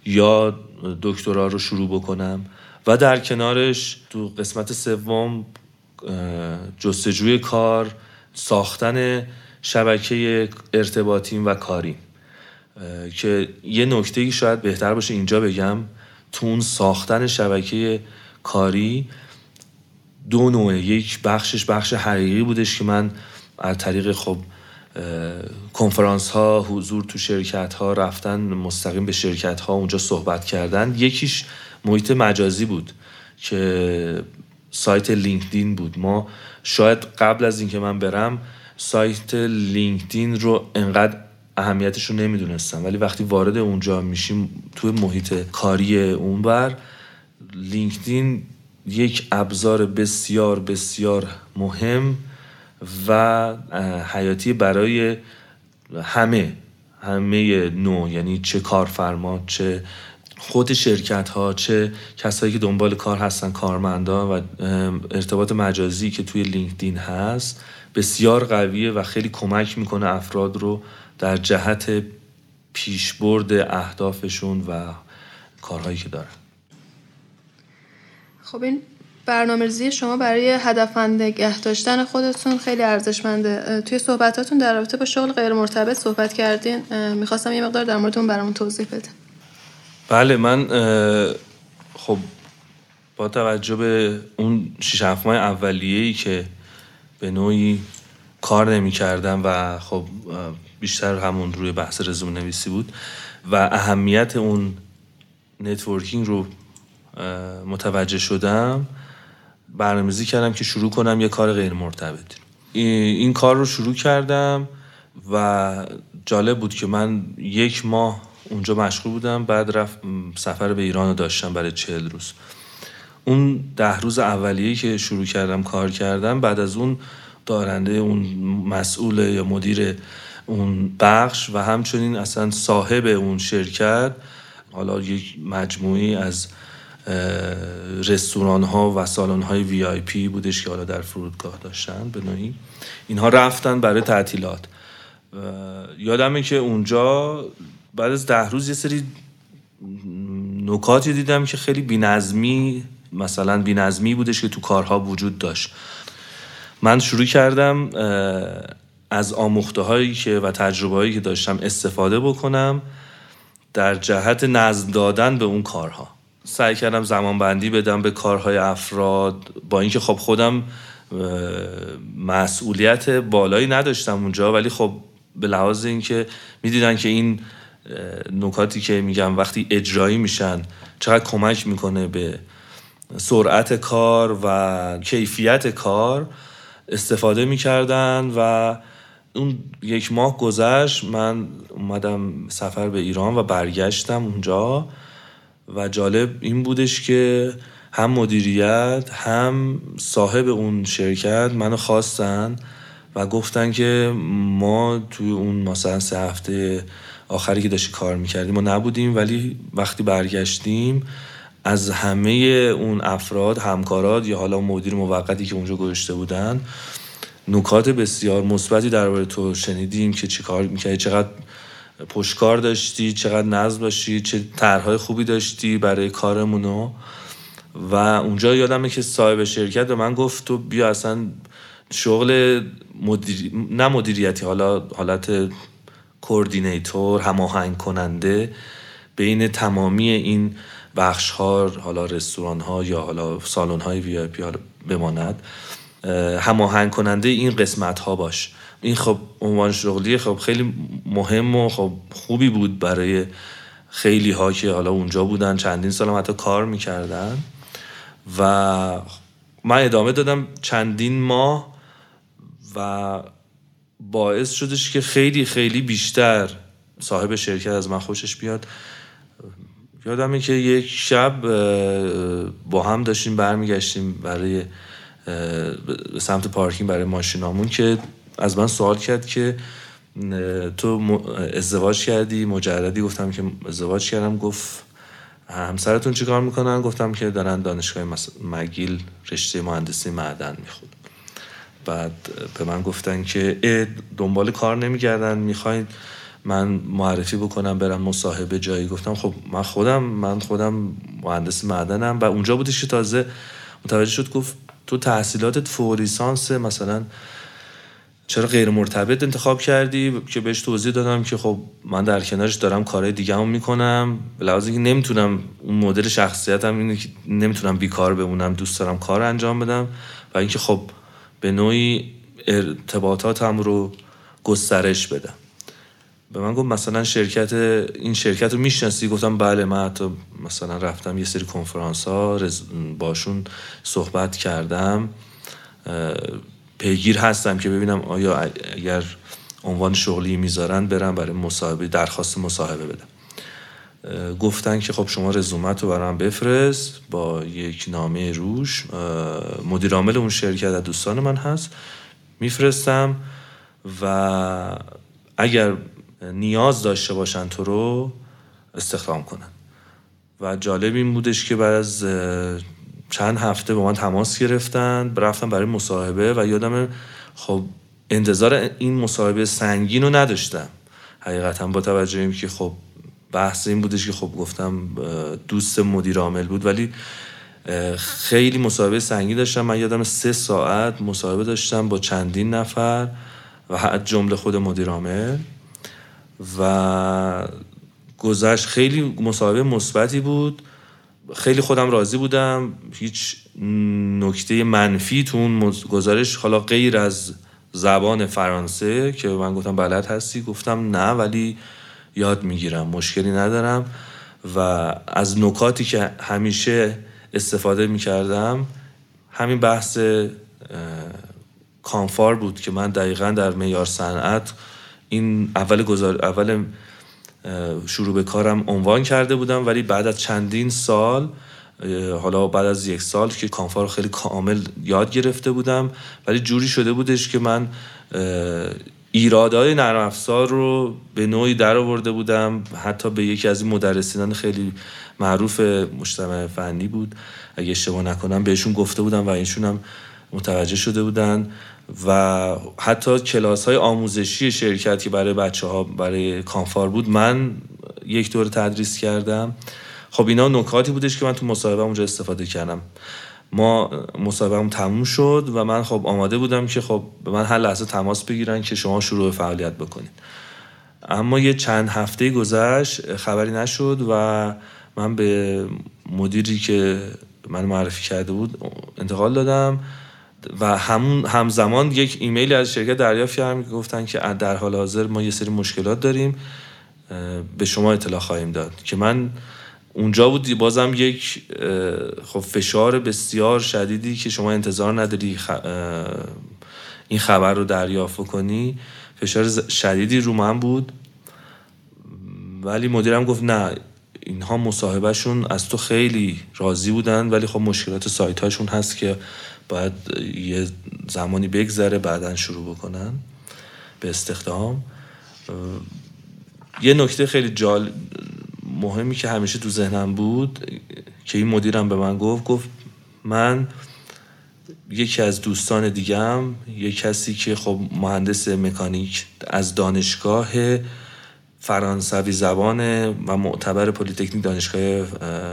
C: یا دکترا رو شروع بکنم. و در کنارش تو قسمت سوم جستجوی کار ساختن شبکه ارتباطیم و کاریم که یه نکته شاید بهتر باشه اینجا بگم. تو اون ساختن شبکه کاری دو نوعه یک بخشش بخش حقیقی بودش که من از طریق خب کنفرانس ها حضور تو شرکت ها رفتن مستقیم به شرکت ها اونجا صحبت کردن یکیش محیط مجازی بود که سایت لینکدین بود. ما شاید قبل از اینکه من برم سایت لینکدین رو انقدر اهمیتش رو نمی‌دونستم. ولی وقتی وارد اونجا میشیم توی محیط کاری اونور لینکدین یک ابزار بسیار بسیار مهم و حیاتی برای همه همه نوع یعنی چه کارفرما چه خود شرکت ها چه کسایی که دنبال کار هستن کارمندان و ارتباط مجازی که توی لینکدین هست بسیار قویه و خیلی کمک می‌کنه افراد رو در جهت پیشبرد اهدافشون و کارهایی که دارن.
B: خب این برنامه شما برای هدفمند نگه داشتن خودتون خیلی ارزشمنده توی صحبتاتون در رابطه با شغل غیر مرتبط صحبت کردین. می‌خواستم یه مقدار در مورد اون برامون توضیح بده
C: بله من خب با توجه به اون شیش ماه اولیه‌ای که به نوعی کار نمی کردم و خب بیشتر همون روی بحث رزومه نویسی بود و اهمیت اون networking رو متوجه شدم برنامه‌ریزی کردم که شروع کنم یه کار غیر مرتبط این کار رو شروع کردم و جالب بود که من یک ماه اونجا مشغول بودم بعد رفت سفر به ایران داشتم برای چهل روز. اون ده روز اولیه که شروع کردم کار کردم بعد از اون دارنده اون مسئول یا مدیر اون بخش و همچنین اصلا صاحب اون شرکت حالا یک مجموعی از رستوران ها و سالن های وی آی پی بودش که حالا در فرودگاه داشتن به نوعی. اینها رفتن برای تعطیلات. یادمه که اونجا بعد از ده روز یه سری نکاتی دیدم که خیلی بینظمی مثلا بینظمی بودش که تو کارها وجود داشت. من شروع کردم از آموخته هایی که و تجربه هایی که داشتم استفاده بکنم در جهت نظم دادن به اون کارها. سعی کردم زمان بندی بدم به کارهای افراد. با اینکه خب خودم مسئولیت بالایی نداشتم اونجا ولی خب به لحاظ اینکه می‌دیدن که این نکاتی که میگم وقتی اجرایی میشن چقدر کمک می‌کنه به سرعت کار و کیفیت کار استفاده می‌کردن و اون یک ماه گذشت من اومدم سفر به ایران و برگشتم اونجا و جالب این بودش که هم مدیریت هم صاحب اون شرکت منو خواستن و گفتن که ما توی اون مثلا سه هفته آخری که داشتی کار می‌کردیم ما نبودیم ولی وقتی برگشتیم از همه اون افراد همکارات یا حالا مدیر موقتی که اونجا گذاشته بودن نکات بسیار مثبتی درباره تو شنیدیم که چی کار می‌کردی چقدر پشکار داشتی چقدر نظم داشتی چه طرحهای خوبی داشتی برای کارمونو. و اونجا یادمه که صاحب شرکت به من گفت تو بیا اصلا شغل مدیر... نه مدیریتی حالا حالت کوردینیتور هماهنگ کننده بین تمامی این بخش ها حالا رستوران ها یا حالا سالن های وی آی بماند هماهنگ کننده این قسمت ها باش. این خب عنوان شغلی خب خیلی مهم و خب خوبی بود برای خیلی ها که حالا اونجا بودن چندین سال حتی کار می‌کردن. و من ادامه دادم چندین ماه و باعث شدش که خیلی خیلی بیشتر صاحب شرکت از من خوشش بیاد. یادمه که یک شب با هم داشتیم برمیگشتیم برای سمت پارکینگ برای ماشینامون که از من سوال کرد که تو ازدواج کردی؟ مجردی؟ گفتم که ازدواج کردم. گفت همسرتون چیکار می‌کنن؟ گفتم که دارن دانشگاه مگیل رشته مهندسی معدن میخود بعد به من گفتن که دنبال کار نمیگردن می‌خواین من معرفی بکنم برم مصاحبه جایی. گفتم خب من خودم من خودم مهندس معدنم و اونجا بودش که تازه متوجه شد گفت تو تحصیلاتت فوریسانس مثلا چرا غیر مرتبط انتخاب کردی؟ که بهش توضیح دادم که خب من در کنارش دارم کارهای دیگه می‌کنم. لحاظ اینکه نمی‌تونم اون مدل شخصیتم اینه که نمی‌تونم بیکار بمونم دوست دارم کار انجام بدم. و اینکه خب به نوعی ارتباطاتم رو گسترش بدم به من گفت مثلا شرکت این شرکت رو می‌شناسی؟ گفتم بله من حتی مثلا رفتم یه سری کنفرانس ها باشون صحبت کردم. پیگیر هستم که ببینم آیا اگر عنوان شغلی می‌ذارن برم برای مصاحبه درخواست مصاحبه بدم. گفتن که خب شما رزومت رو برام بفرست با یک نامه روش. مدیر عامل اون شرکت از دوستان من هست. میفرستم و اگر نیاز داشته باشن تو رو استخدام کنن. و جالب این بودش که بعد از چند هفته با من تماس گرفتن رفتم برای مصاحبه و یادم خب انتظار این مصاحبه سنگین رو نداشتم. حقیقتا با توجه که خب بحث این بودش که خب گفتم دوست مدیر عامل بود ولی خیلی مصاحبه سنگین داشتم. من یادم سه ساعت مصاحبه داشتم با چندین نفر و جمله خود مدیر عامل. و گذشت خیلی مصاحبه مثبتی بود. خیلی خودم راضی بودم. هیچ نکته منفی تو اون گزارش حالا غیر از زبان فرانسه که من گفتم بلد هستی گفتم نه ولی یاد می‌گیرم مشکلی ندارم و از نکاتی که همیشه استفاده می‌کردم همین بحث کانفار بود که من دقیقا در میار صنعت این اول گزار اول شروع به کارم عنوان کرده بودم ولی بعد از چندین سال حالا بعد از یک سال که کانفار خیلی کامل یاد گرفته بودم ولی جوری شده بودش که من ایرادهای نرم افزار رو به نوعی در آورده بودم. حتی به یکی از این مدرسینان خیلی معروف مجتمع فنی بود. اگه اشتباه نکنم بهشون گفته بودم و اینشون هم متوجه شده بودن. و حتی کلاس های آموزشی شرکت که برای بچه ها برای کانفار بود من یک دور تدریس کردم. خب اینا نکاتی بودش که من تو مصاحبه اونجا استفاده کردم. ما مصاحبه تموم شد و من خب آماده بودم که خب به من هر لحظه تماس بگیرن که شما شروع فعالیت بکنید. اما یه چند هفته گذشت خبری نشد و من به مدیری که من معرفی کرده بود انتقال دادم و همون همزمان یک ایمیلی از شرکت دریافت کردم که گفتن که در حال حاضر ما یه سری مشکلات داریم به شما اطلاع خواهیم داد. که من اونجا بود بازم یک خب فشار بسیار شدیدی که شما انتظار نداری این خبر رو دریافت کنی فشار شدیدی رو من بود. ولی مدیرم گفت نه اینها مصاحبهشون از تو خیلی راضی بودن ولی خب مشکلات سایت هاشون هست که باید یه زمانی بگذره بعدا شروع بکنن به استخدام. یه نکته خیلی جال مهمی که همیشه تو ذهنم بود که این مدیرم به من گفت گفت من یکی از دوستان دیگم یه کسی که خب مهندس مکانیک از دانشگاه فرانسوی زبان و معتبر پلیتکنیک دانشگاه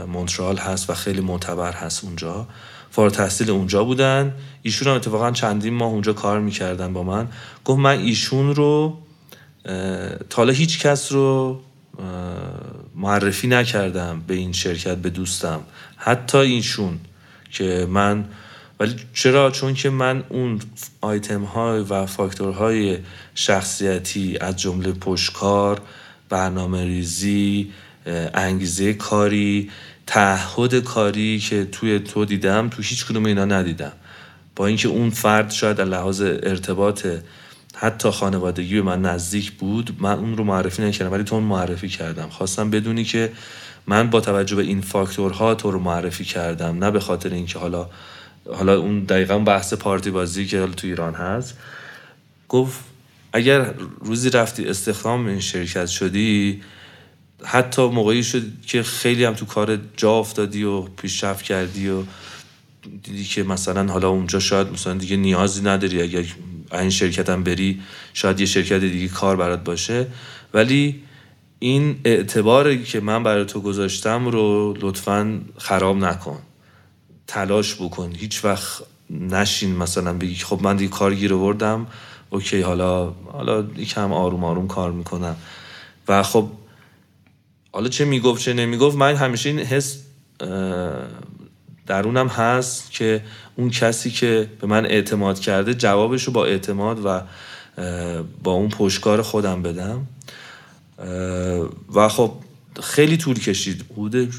C: مونترال هست و خیلی معتبر هست اونجا. فارغ تحصیل اونجا بودن. ایشون هم اتفاقا چندین ماه اونجا کار می‌کردن با من. گفت من ایشون رو تا هیچ کس رو معرفی نکردم به این شرکت به دوستم. حتی اینشون که من ولی چرا؟ چون که من اون آیتم های و فاکتورهای شخصیتی از جمله پشکار برنامه ریزی انگیزه کاری تعهد کاری که توی تو دیدم تو هیچ کدوم اینا ندیدم. با اینکه اون فرد شاید از لحاظ ارتباط حتی خانوادگی به من نزدیک بود من اون رو معرفی نکردم ولی تو اون معرفی کردم. خواستم بدونی که من با توجه به این فاکتورها تو رو معرفی کردم نه به خاطر اینکه حالا حالا اون دقیقا بحث پارتی بازی که تو ایران هست. گفت اگر روزی رفتی استخدام این شرکت شدی حتی موقعی شد که خیلی هم تو کار جا افتادی و پیشرفت کردی و دیدی که مثلا حالا اونجا شاید مثلا دیگه نیازی نداری اگر این شرکت هم بری شاید یه شرکت دیگه کار برات باشه. ولی این اعتباری که من برای تو گذاشتم رو لطفا خراب نکن. تلاش بکن. هیچ وقت نشین مثلا بگی خب من دیگه کار گیر آوردم. اوکی حالا حالا یکم آروم آروم کار می‌کنم. و خب حالا چه می‌گفت چه نمی‌گفت من همیشه این حس درونم هست که اون کسی که به من اعتماد کرده جوابش رو با اعتماد و با اون پشتکار خودم بدم. و خب خیلی طول کشید. حدود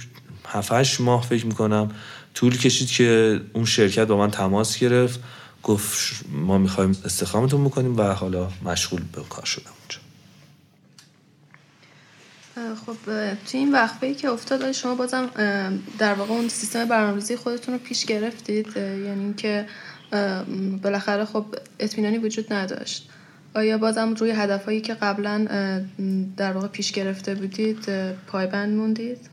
C: 7 ماه فکر می‌کنم طول کشید که اون شرکت با من تماس گرفت. گفت ما می‌خوایم استخدامتون بکنیم و حالا مشغول به کار شدم اونجا.
B: خب تو این وقفه ای که افتاد شما بازم در واقع اون سیستم برنامه‌ریزی خودتون رو پیش گرفتید یعنی اینکه بالاخره خب اطمینانی وجود نداشت. آیا بازم روی هدفهایی که قبلا در واقع پیش گرفته بودید پایبند موندید؟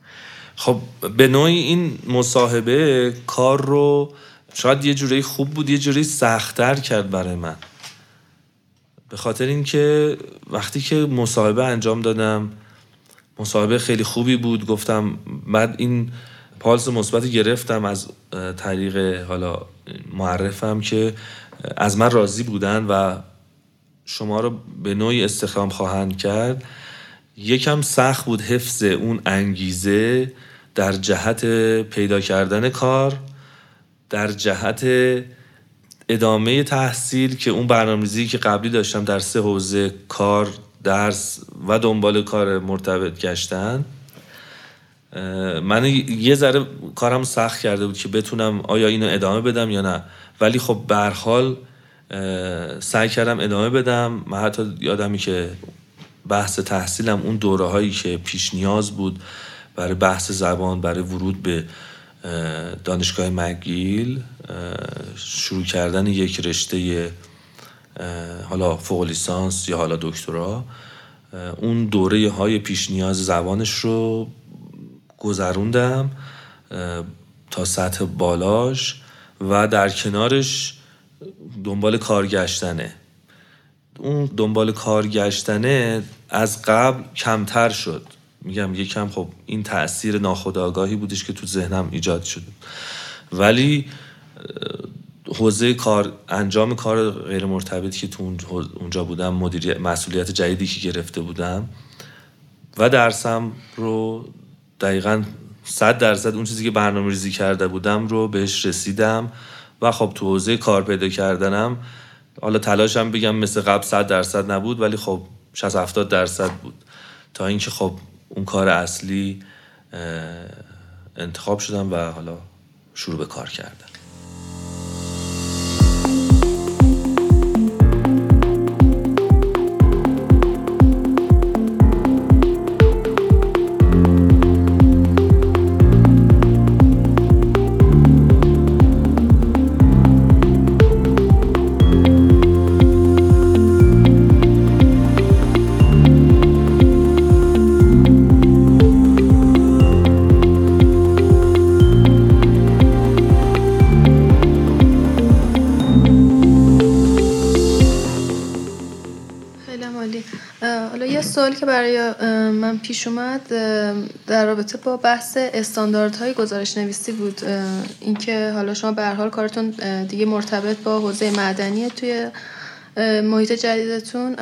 C: خب به نوعی این مصاحبه کار رو شاید یه جوری خوب بود یه جوری سختتر کرد برای من. به خاطر اینکه وقتی که مصاحبه انجام دادم مصاحبه خیلی خوبی بود. گفتم بعد این پالس مثبت گرفتم از طریق حالا معرفم که از من راضی بودن و شما رو به نوعی استخدام خواهند کرد. یکم سخت بود حفظ اون انگیزه در جهت پیدا کردن کار در جهت ادامه تحصیل که اون برنامه‌ریزی که قبلی داشتم در سه حوزه کار درس و دنبال کار مرتبط گشتن من یه ذره کارم سخت کرده بود که بتونم آیا اینو ادامه بدم یا نه. ولی خب به حال سعی کردم ادامه بدم. من حتی یادمی که بحث تحصیلم اون دوره هایی که پیش نیاز بود برای بحث زبان برای ورود به دانشگاه مگیل شروع کردن یک رشته حالا فوق لیسانس یا حالا دکترا. اون دوره های پیش نیاز زبانش رو گذروندم تا سطح بالاش و در کنارش دنبال کار گشتنه اون دنبال کار گشتنه از قبل کمتر شد. میگم یکم خب این تاثیر ناخودآگاهی بودش که تو ذهنم ایجاد شده. ولی حوزه کار انجام کار غیر مرتبطی که تو اونجا بودم مدیریت مسئولیت جدیدی که گرفته بودم و درسم رو دقیقا صد درصد اون چیزی که برنامه ریزی کرده بودم رو بهش رسیدم و خب تو حوزه کار پیدا کردنم حالا تلاشم بگم مثل قبل صد درصد نبود ولی خب 60 70 درصد بود. تا اینکه خب اون کار اصلی انتخاب شدم و حالا شروع به کار کردم.
B: پیش اومد در رابطه با بحث استانداردهای گزارش نویسی بود. اینکه حالا شما به حال کارتون دیگه مرتبط با حوزه معدنی توی محیط جدیدتون.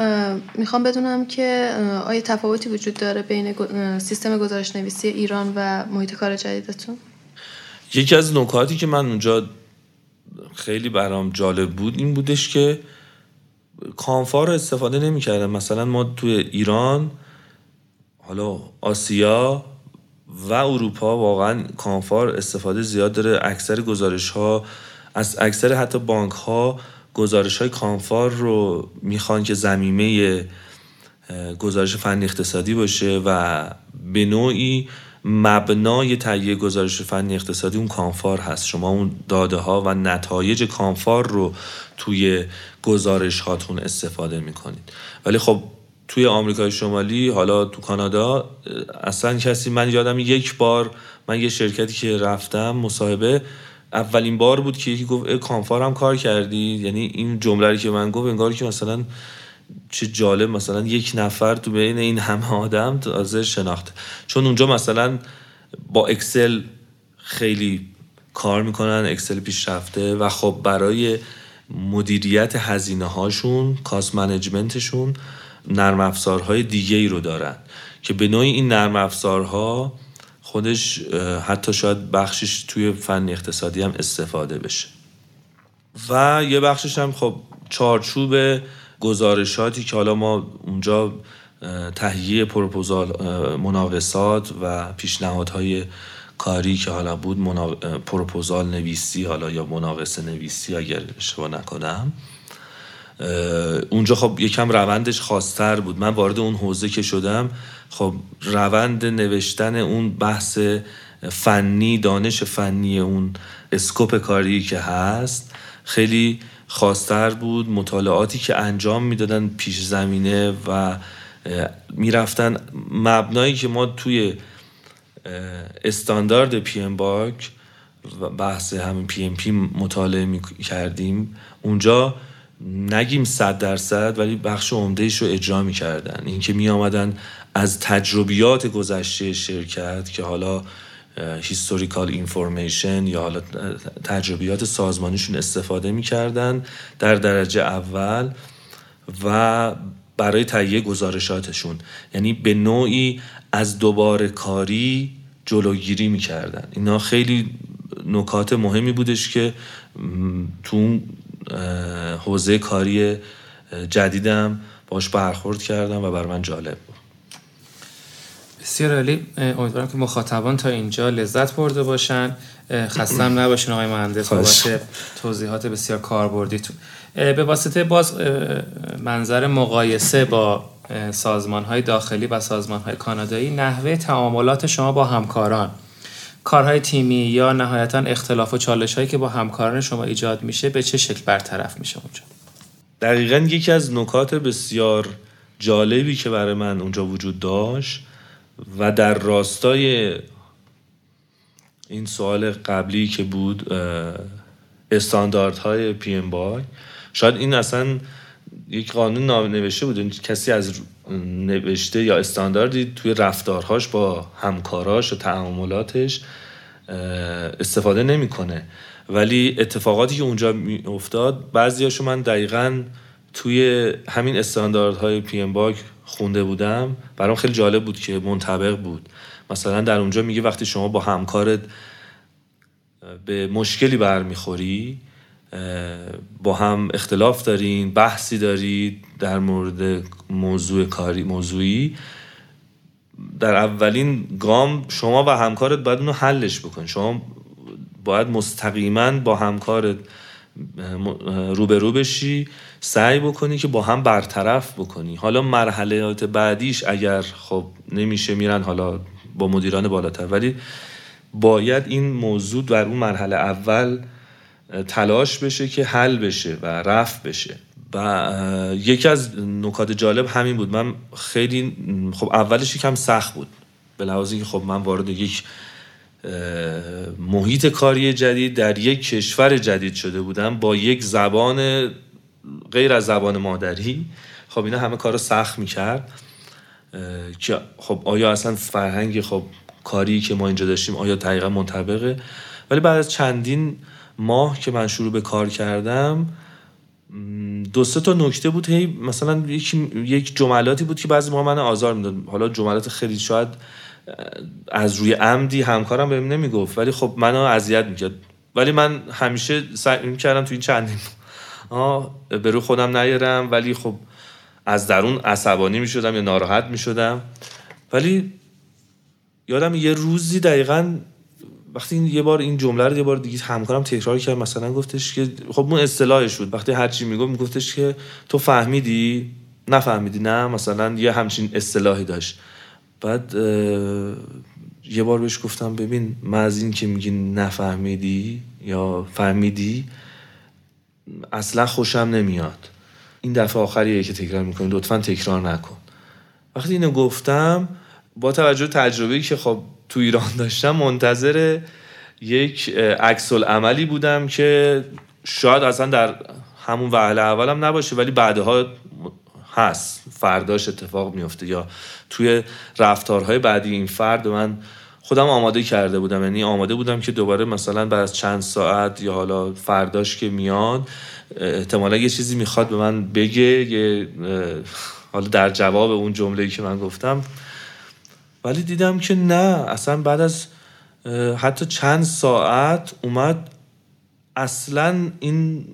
B: می‌خوام بدونم که آیا تفاوتی وجود داره بین سیستم گزارش نویسی ایران و محیط کار جدیدتون؟
C: یکی از نکاتی که من اونجا خیلی برام جالب بود این بودش که کانفار رو استفاده نمی‌کردن. مثلا ما توی ایران حالا آسیا و اروپا واقعا کانفار استفاده زیاد داره. اکثر گزارش ها از اکثر حتی بانک ها گزارش های کانفار رو می‌خوان که زمینه گزارش فنی اقتصادی باشه و به نوعی مبنای تهیه گزارش فنی اقتصادی اون کانفار هست. شما اون داده ها و نتایج کانفار رو توی گزارش هاتون استفاده می‌کنید. ولی خب توی آمریکای شمالی حالا تو کانادا اصلا کسی من یادم یک بار من یه شرکتی که رفتم مصاحبه اولین بار بود که یکی گفت کانفار هم کار کردی؟ یعنی این جمله که من گفت انگار که مثلا چه جالب مثلا یک نفر تو بین این همه آدم تازه شناخت چون اونجا مثلا با اکسل خیلی کار می‌کنن اکسل پیشرفته و خب برای مدیریت هزینه هاشون کاست منیجمنتشون نرم افزارهای دیگه ای رو دارن. که به نوعی این نرم افزارها خودش حتی شاید بخشش توی فن اقتصادی هم استفاده بشه. و یه بخشش هم خب چارچوب گزارشاتی که حالا ما اونجا تهیه پروپوزال مناقصات و پیشنهادهای کاری که حالا بود پروپوزال نویسی حالا یا مناقصه نویسی اگر اشتباه نکنم اونجا خب یکم روندش خاصتر بود. من وارد اون حوزه که شدم خب روند نوشتن اون بحث فنی دانش فنی اون اسکوپ کاری که هست خیلی خاصتر بود. مطالعاتی که انجام می‌دادن پیش زمینه و می‌رفتن. مبنایی که ما توی استاندارد PMBOK بحث همین PMP مطالعه می کردیم اونجا نگیم صد درصد ولی بخش عمدهش رو اجرا می‌کردن. اینکه می آمدن از تجربیات گذشته شرکت که حالا historical information یا حالا تجربیات سازمانیشون استفاده می‌کردن در درجه اول و برای تهیه گزارشاتشون. یعنی به نوعی از دوباره کاری جلوگیری می‌کردن. اینا خیلی نکات مهمی بودش که تو حوزه کاری جدیدم باش برخورد کردم و بر من جالب بود.
A: بسیار عالی. امیدوارم که مخاطبان تا اینجا لذت برده باشن. خستم نباشین آقای مهندس. بابت توضیحات بسیار کاربردیتون. به واسطه باز منظر مقایسه با سازمان های داخلی و سازمان های کانادایی نحوه تعاملات شما با همکاران. کارهای تیمی یا نهایتا اختلاف و چالش هایی که با همکاران شما ایجاد میشه به چه شکل برطرف میشه اونجا؟
C: دقیقا یکی از نکات بسیار جالبی که برای من اونجا وجود داشت و در راستای این سوال قبلی که بود استانداردهای پی ام بای شاید این اصلا یک قانون نوشته بود کسی از نوشته یا استانداردی توی رفتارهاش با همکاراش و تعاملاتش استفاده نمی‌کنه. ولی اتفاقاتی که اونجا می افتاد بعضیاشو من دقیقا توی همین استانداردهای پی ام باگ خونده بودم. برام خیلی جالب بود که منطبق بود. مثلا در اونجا میگه وقتی شما با همکارت به مشکلی برمیخوری با هم اختلاف دارین بحثی دارید در مورد موضوع کاری موضوعی. در اولین گام شما و همکارت باید اونو حلش بکن. شما باید مستقیما با همکارت روبرو بشی سعی بکنی که با هم برطرف بکنی. حالا مرحلات بعدیش اگر خب نمیشه میرن حالا با مدیران بالاتر. ولی باید این موضوع در اون مرحله اول تلاش بشه که حل بشه و رفت بشه. و یکی از نکات جالب همین بود. من خیلی خب اولش یکم سخت بود. به لحاظی که خب من وارد یک محیط کاری جدید در یک کشور جدید شده بودم با یک زبان غیر از زبان مادری. خب اینا همه کار رو سخت می‌کرد. که خب آیا اصلا فرهنگ خب کاری که ما اینجا داشتیم آیا دقیقا منطبقه؟ ولی بعد از چندین ماه که من شروع به کار کردم دو سه تا نکته بود. هی مثلا یک یک جملاتی بود که بعضی ما من آزار می‌داد. حالا جملات خیلی شاید از روی عمدی همکارم بهم نمی‌گفت. ولی خب منو اذیت می‌کرد. ولی من همیشه سعی می‌کردم تو این چندین آه به رو خودم نیارم. ولی خب از درون عصبانی می‌شدم یا ناراحت می‌شدم. ولی یادم یه روزی دقیقا وقتی یه بار این جمله رو یه بار دیگه همکارم تکرار کرد مثلا گفتش که خب اون اصطلاحش بود. وقتی هر چی می‌گفت میگفتش که تو فهمیدی؟ نفهمیدی نه مثلا یه همچین اصطلاحی داشت. بعد یه بار بهش گفتم ببین من از این که میگی نفهمیدی یا فهمیدی اصلا خوشم نمیاد. این دفعه آخریه که تکرار می‌کنی لطفا تکرار نکن. وقتی اینو گفتم با توجه تجربه که خب تو ایران داشتم منتظر یک عکس عملی بودم که شاید اصلا در همون وهله اولم نباشه ولی بعدها هست. فرداش اتفاق میفته یا توی رفتارهای بعدی این فرد من خودم آماده کرده بودم. یعنی آماده بودم که دوباره مثلا بعد از چند ساعت یا حالا فرداش که میاد احتمالا یه چیزی می‌خواد به من بگه یه حالا در جواب اون جمله‌ای که من گفتم. ولی دیدم که نه. اصلا بعد از حتی چند ساعت اومد. اصلا این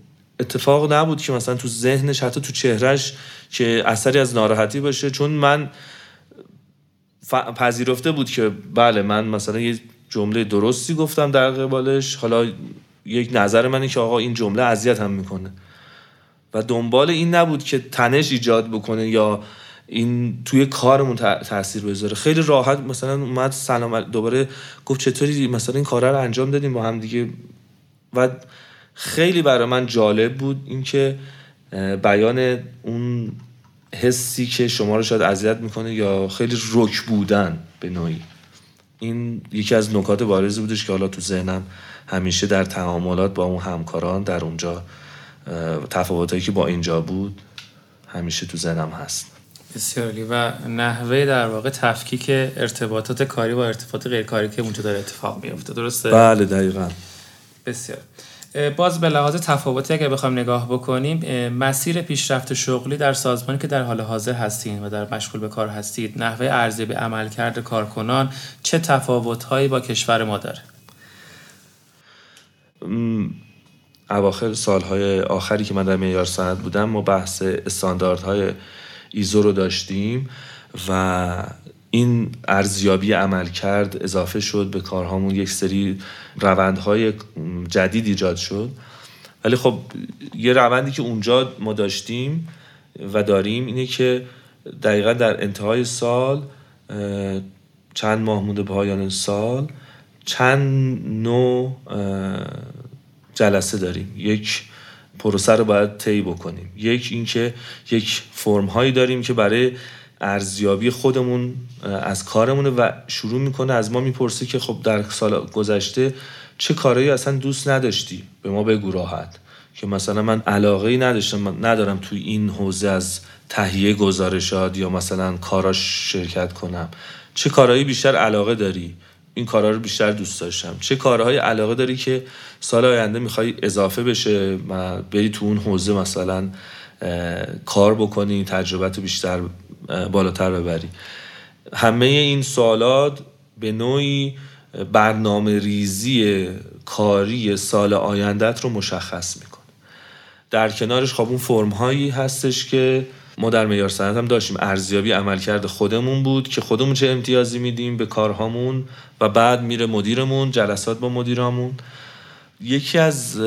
C: اتفاق نبود که مثلا تو ذهنش حتی تو چهرش که اثری از ناراحتی باشه. چون من پذیرفته بود که بله من مثلا یه جمله درستی گفتم در قبالش. حالا یک نظر منه که آقا این جمله اذیت هم می‌کنه. و دنبال این نبود که تنش ایجاد بکنه یا این توی کارمون تاثیر بذاره. خیلی راحت مثلا اومد سلام دوباره گفت چطوری؟ مثلا این کار رو انجام دادیم با هم دیگه. و خیلی برای من جالب بود اینکه بیان اون حسی که شما رو شاید اذیت می‌کنه یا خیلی رک بودن به نوعی. این یکی از نکات بارزی بودش که حالا تو ذهنم همیشه در تعاملات با اون همکاران در اونجا تفاوتایی که با اینجا بود همیشه تو ذهنم هست.
A: بسیاری و نحوه در واقع تفکیک ارتباطات کاری با ارتباطات غیر کاری که اونجا داره اتفاق میفته درسته؟
C: بله دقیقا.
A: بسیار. باز به لحاظ تفاوتی اگر بخوایم نگاه بکنیم مسیر پیشرفت شغلی در سازمانی که در حال حاضر هستید و در مشغول به کار هستید نحوه ارزیابی عملکرد کارکنان چه تفاوتهایی با کشور ما داره؟
C: اواخر سالهای آخری که من در معیار سند بودم ما بحث استانداردهای ایزو رو داشتیم و این ارزیابی عمل کرد اضافه شد به کارهامون. یک سری روندهای جدید ایجاد شد. ولی خب یه روندی که اونجا ما داشتیم و داریم اینه که دقیقا در انتهای سال چند ماه مونده پایان سال چند نوع جلسه داریم. یک پروسه رو باید طی بکنیم. یک اینکه یک فرم هایی داریم که برای ارزیابی خودمون از کارمونه و شروع می‌کنه از ما می‌پرسه که خب در سال گذشته چه کارهایی اصلا دوست نداشتی؟ به ما بگو راحت. که مثلا من علاقه ای نداشتم من ندارم توی این حوزه از تهیه گزارشات یا مثلا کاراش شرکت کنم. چه کارهایی بیشتر علاقه داری؟ این کارها رو بیشتر دوست داشتم. چه کارهای علاقه داری که سال آینده می‌خوای اضافه بشه و بری تو اون حوزه مثلا کار بکنی تجربت بیشتر بالاتر ببری. همه این سوالات به نوعی برنامه ریزی کاری سال آیندت رو مشخص می‌کنه. در کنارش خب اون فرم هایی هستش که ما در معیار سند هم داشتیم. ارزیابی عملکرد خودمون بود که خودمون چه امتیازی میدیم به کارهامون و بعد میره مدیرمون جلسات با مدیرامون. یکی از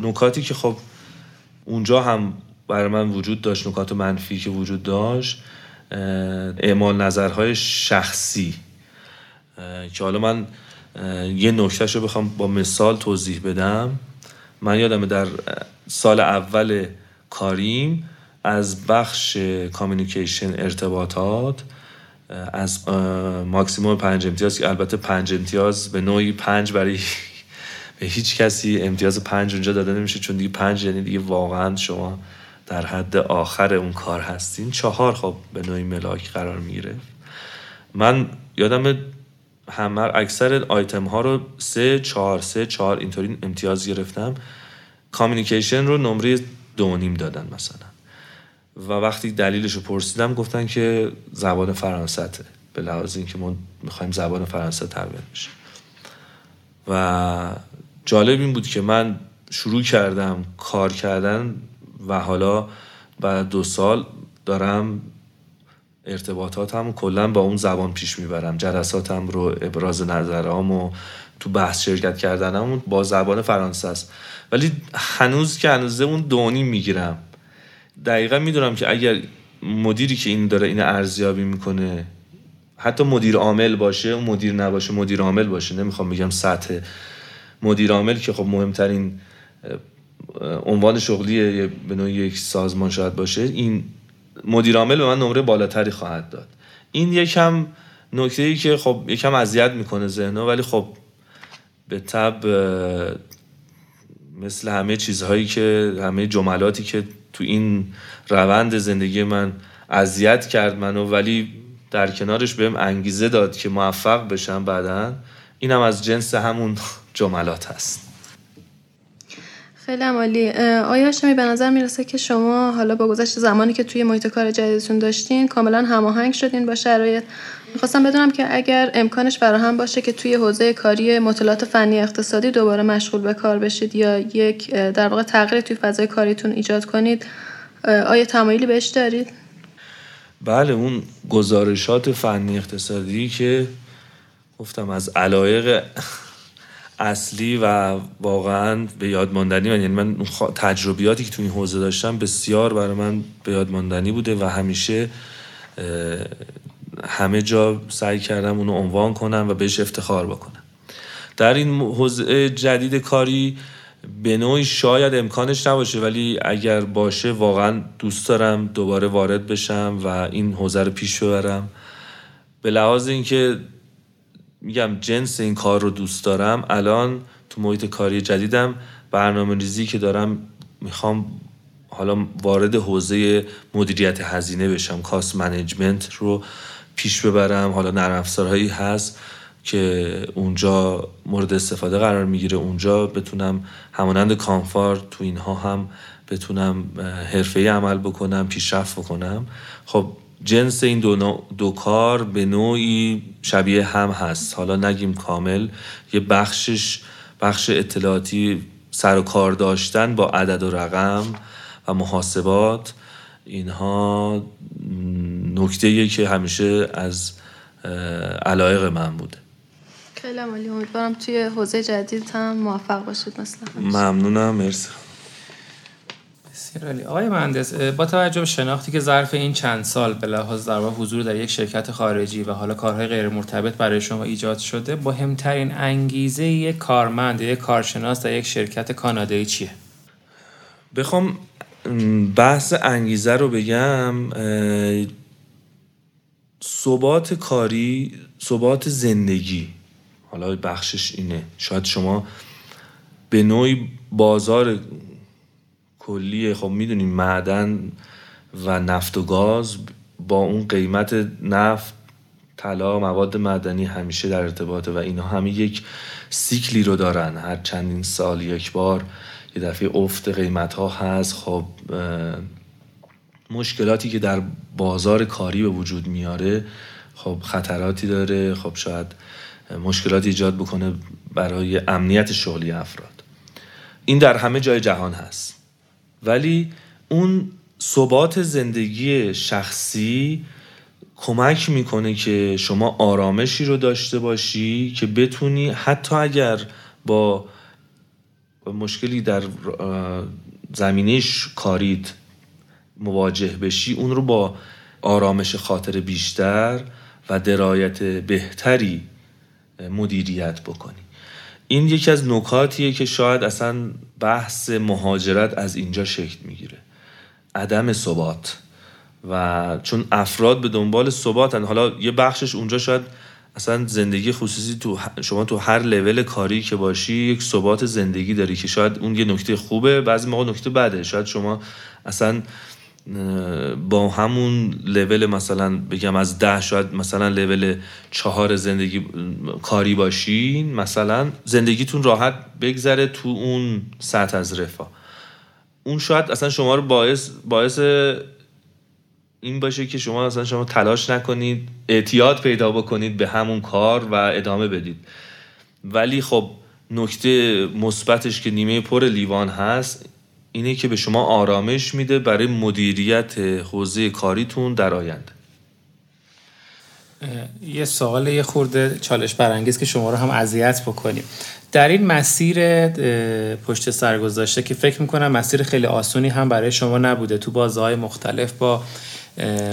C: نکاتی که خب اونجا هم برای من وجود داشت نکات منفی که وجود داشت اعمال نظرهای شخصی. که حالا من یه نکتهش رو بخوام با مثال توضیح بدم. من یادم در سال اول کاریم از بخش کامیونیکیشن ارتباطات از ماکسیموم پنج امتیاز که البته پنج امتیاز به نوعی پنج برای *laughs* به هیچ کسی امتیاز پنج اونجا داده نمیشه چون دیگه پنج یعنی دیگه واقعا شما در حد آخر اون کار هستین. چهار خب به نوعی ملاک قرار می‌گیره. من یادم همه اکثر آیتم ها رو سه چهار سه چهار اینطوری امتیاز گرفتم. کامیونیکیشن رو نمره دو نیم دادن مثلا. و وقتی دلیلش رو پرسیدم گفتن که زبان فرانسه به لحاظ اینکه ما می‌خوایم زبان فرانسه تربیت بشه و جالب این بود که من شروع کردم کار کردن و حالا بعد دو سال دارم ارتباطاتم کلا با اون زبان پیش می‌برم. جلساتم رو ابراز نظرام و تو بحث شرکت کردنم با زبان فرانسه است. ولی هنوز که هنوز اون دونی می‌گیرم. دقیقا می‌دونم که اگر مدیری که این داره این ارزیابی می‌کنه حتی مدیر عامل باشه اون مدیر نباشه مدیر عامل باشه. نمی‌خوام بگم سطح مدیر عامل که خب مهمترین عنوان شغلی به نوع یک سازمان شاید باشه. این مدیرعامل به من نمره بالاتری خواهد داد. این یکم نکته ای که خب یکم اذیت می‌کنه ذهنو ولی خب به تب مثل همه چیزهایی که همه جملاتی که تو این روند زندگی من اذیت کرد منو ولی در کنارش بهم انگیزه داد که موفق بشم بعدا. اینم از جنس همون *laughs* جملات هست.
B: خیلی عمالی آیا هاشمی به نظر می‌رسه که شما حالا با گذشت زمانی که توی محیط کار جدیدتون داشتین کاملا هماهنگ شدین با شرایط؟ می‌خواستم بدونم که اگر امکانش فراهم باشه که توی حوزه کاری مطالعات فنی اقتصادی دوباره مشغول به کار بشید یا یک در واقع تغییر توی فضای کاریتون ایجاد کنید آیا تمایلی بهش دارید؟
C: بله اون گزارشات فنی اقتصادی که گفتم از علایق اصلی و واقعا به یاد ماندنی من یعنی من تجربیاتی که تو این حوزه داشتم بسیار برای من به یاد ماندنی بوده و همیشه همه جا سعی کردم اونو عنوان کنم و بهش افتخار بکنم. در این حوزه جدید کاری به نوعی شاید امکانش نباشه ولی اگر باشه واقعا دوست دارم دوباره وارد بشم و این حوزه رو پیش ببرم. به لحاظ اینکه میگم جنس این کار رو دوست دارم الان تو محیط کاری جدیدم. برنامه ریزی که دارم می‌خوام حالا وارد حوزه مدیریت هزینه بشم کاست منیجمنت رو. پیش ببرم. حالا نرم افزارهایی هست که اونجا مورد استفاده قرار می‌گیره. اونجا بتونم همانند کانفار تو اینها هم بتونم حرفه‌ای عمل بکنم پیشرفت بکنم. خب جنس این دو, دو کار به نوعی شبیه هم هست. حالا نگیم کامل. یه بخشش بخش اطلاعاتی سر و کار داشتن با عدد و رقم و محاسبات. اینها نکته که همیشه از علایق من بوده.
B: خیلی عمالی امیدوارم توی حوزه جدید هم موفق باشید مثلا
C: ممنونم مرسی.
A: بسیار آقای مهندس با توجه به شناختی که ظرف این چند سال به لحاظ در حضور در یک شرکت خارجی و حالا کارهای غیر مرتبط برای شما ایجاد شده مهمترین انگیزه یک کارمند یک کارشناس در یک شرکت کانادایی چیه؟
C: بخوام بحث انگیزه رو بگم. ثبات کاری ثبات زندگی. حالا بخشش اینه. شاید شما به نوعی بازار کلی خب می‌دونیم معدن و نفت و گاز با اون قیمت نفت طلا مواد معدنی همیشه در ارتباطه و اینا همه یک سیکلی رو دارن. هر چندین سال یک بار یه دفعه افت قیمت ها هست. خب مشکلاتی که در بازار کاری به وجود میاره خب خطراتی داره خب شاید مشکلاتی ایجاد بکنه برای امنیت شغلی افراد. این در همه جای جهان هست. ولی اون ثبات زندگی شخصی کمک می‌کنه که شما آرامشی رو داشته باشی که بتونی حتی اگر با مشکلی در زمینه کاریت مواجه بشی اون رو با آرامش خاطر بیشتر و درایت بهتری مدیریت بکنی. این یکی از نکاتیه که شاید اصلا بحث مهاجرت از اینجا شکل می‌گیره. عدم ثبات. و چون افراد به دنبال ثباتن حالا یه بخشش اونجا شاید اصلا زندگی خصوصی تو شما تو هر لول کاری که باشی یک ثبات زندگی داری که شاید اون یه نکته خوبه بعضی موقع نکته بده. شاید شما اصلا با همون لول مثلا بگم از ده شاید مثلا لول چهار زندگی کاری باشین مثلا زندگیتون راحت بگذره تو اون سطح از رفاه. اون شاید اصلا شما رو باعث باعث این باشه که شما اصلا شما تلاش نکنید اعتیاد پیدا بکنید به همون کار و ادامه بدید. ولی خب نکته مثبتش که نیمه پر لیوان هست اینه که به شما آرامش میده برای مدیریت حوزه کاریتون در آینده.
A: یه سوال یه خورده چالش برانگیز که شما رو هم اذیت بکنیم. در این مسیر پشت سر گذاشته که فکر می‌کنم مسیر خیلی آسونی هم برای شما نبوده. تو بازهای مختلف با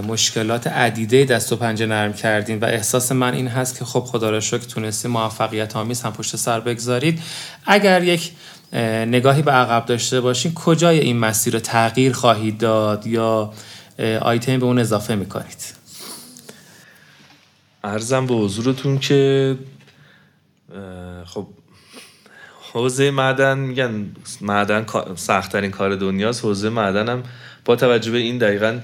A: مشکلات عدیده دست و پنجه نرم کردین و احساس من این هست که خب خدا را شکر تونستی موفقیت آمیز هم پشت سر بگذارید. اگر یک نگاهی به عقب داشته باشین. کجای این مسیر رو تغییر خواهید داد یا آیتم به اون اضافه می‌کنید؟
C: ارزم به حضورتون که خب حوزه معدن میگن معدن سختترین کار دنیاست. حوزه معدن هم با توجه به این دقیقا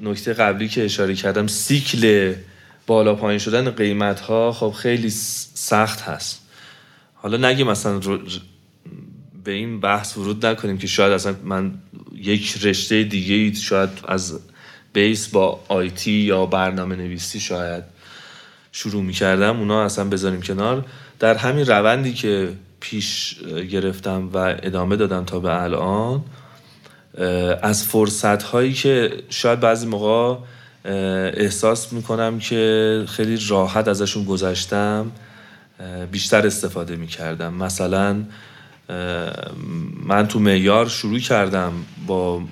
C: نکته قبلی که اشاره کردم سیکل بالا پایین شدن قیمت ها خب خیلی سخت هست. حالا نگه مثلا به این بحث ورود نکنیم که شاید اصلا من یک رشته دیگه شاید از بیس با آیتی یا برنامه نویسی شاید شروع می کردم اونا اصلا بذاریم کنار. در همین روندی که پیش گرفتم و ادامه دادم تا به الان از فرصت هایی که شاید بعضی موقع احساس می‌کنم که خیلی راحت ازشون گذشتم بیشتر استفاده می‌کردم. مثلا من تو معیار شروع کردم با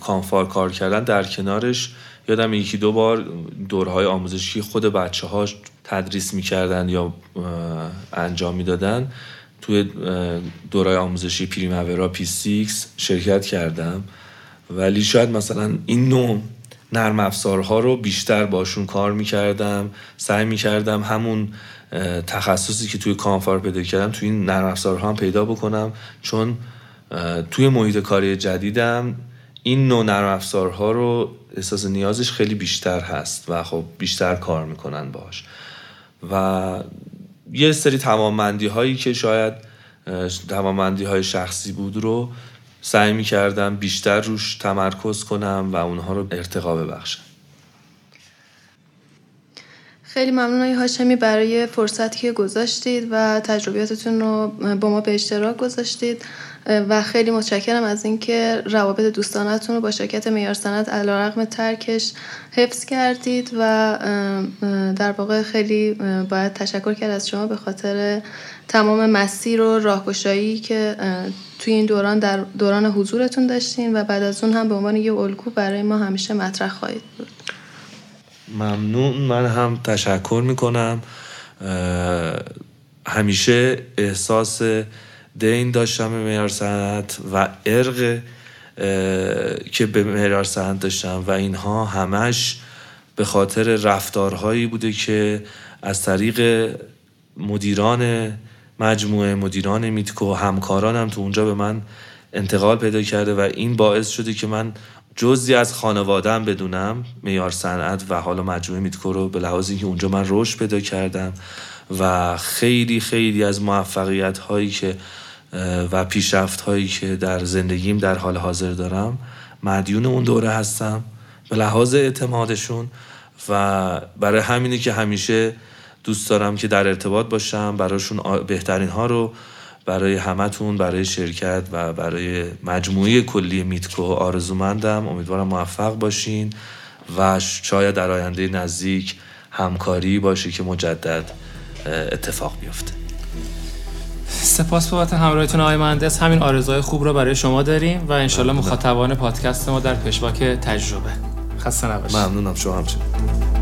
C: کانفار کار کردن در کنارش. یادم یکی دو بار دوره‌های آموزشی خود بچه ها تدریس می‌کردن یا انجام می‌دادن. توی دوره‌های آموزشی Primavera P6 شرکت کردم. ولی شاید مثلا این نوع نرم افزارها رو بیشتر باشون کار می‌کردم سعی می‌کردم همون تخصصی که توی COMFAR پیدا کردم توی این نرم افزارها هم پیدا بکنم چون توی محیط کاری جدیدم این نوع نرم افزارها رو احساس نیازش خیلی بیشتر هست و خب بیشتر کار می‌کنن باش و یه سری تمامندی هایی که شاید تمامندی های شخصی بود رو سعی می‌کردم بیشتر روش تمرکز کنم و اونها رو ارتقا ببخشم.
B: خیلی ممنون های هاشمی برای فرصتی که گذاشتید و تجربیاتتون رو با ما به اشتراک گذاشتید. و خیلی متشکرم از اینکه روابط دوستانتون رو با شرکت میار سند علیرغم ترکش حفظ کردید و در واقع خیلی باید تشکر کرد از شما به خاطر تمام مسیر و راهگشایی که توی این دوران در دوران حضورتون داشتین و بعد از اون هم به عنوان یه الگو برای ما همیشه مطرح خواهید بود.
C: ممنون. من هم تشکر می‌کنم. همیشه احساس دین داشتم به معیار سنت و ارق که به معیار سنت داشتم و اینها همش به خاطر رفتارهایی بوده که از طریق مدیران مجموعه مدیران میتکو همکارانم تو اونجا به من انتقال پیدا کرده و این باعث شده که من جزی از خانوادم بدونم میار صنعت و حالا مجموعه میتکو رو به لحاظ اینکه اونجا من رشد پیدا کردم و خیلی خیلی از موفقیت هایی که و پیشرفت هایی که در زندگیم در حال حاضر دارم مدیون اون دوره هستم. به لحاظ اعتمادشون و برای همینه که همیشه دوست دارم که در ارتباط باشم براشون بهترین ها رو برای همتون برای شرکت و برای مجموعه کلی میتکو آرزومندم. امیدوارم موفق باشین و شاید در آینده نزدیک همکاری باشه که مجدد اتفاق بیفته.
A: سپاس بابت همراهیتون آقای مهندس. همین آرزوهای خوب رو برای شما داریم و انشالله مخاطبان پادکست ما در پشواک تجربه. خسته نباشید.
C: ممنونم. شما همچنین.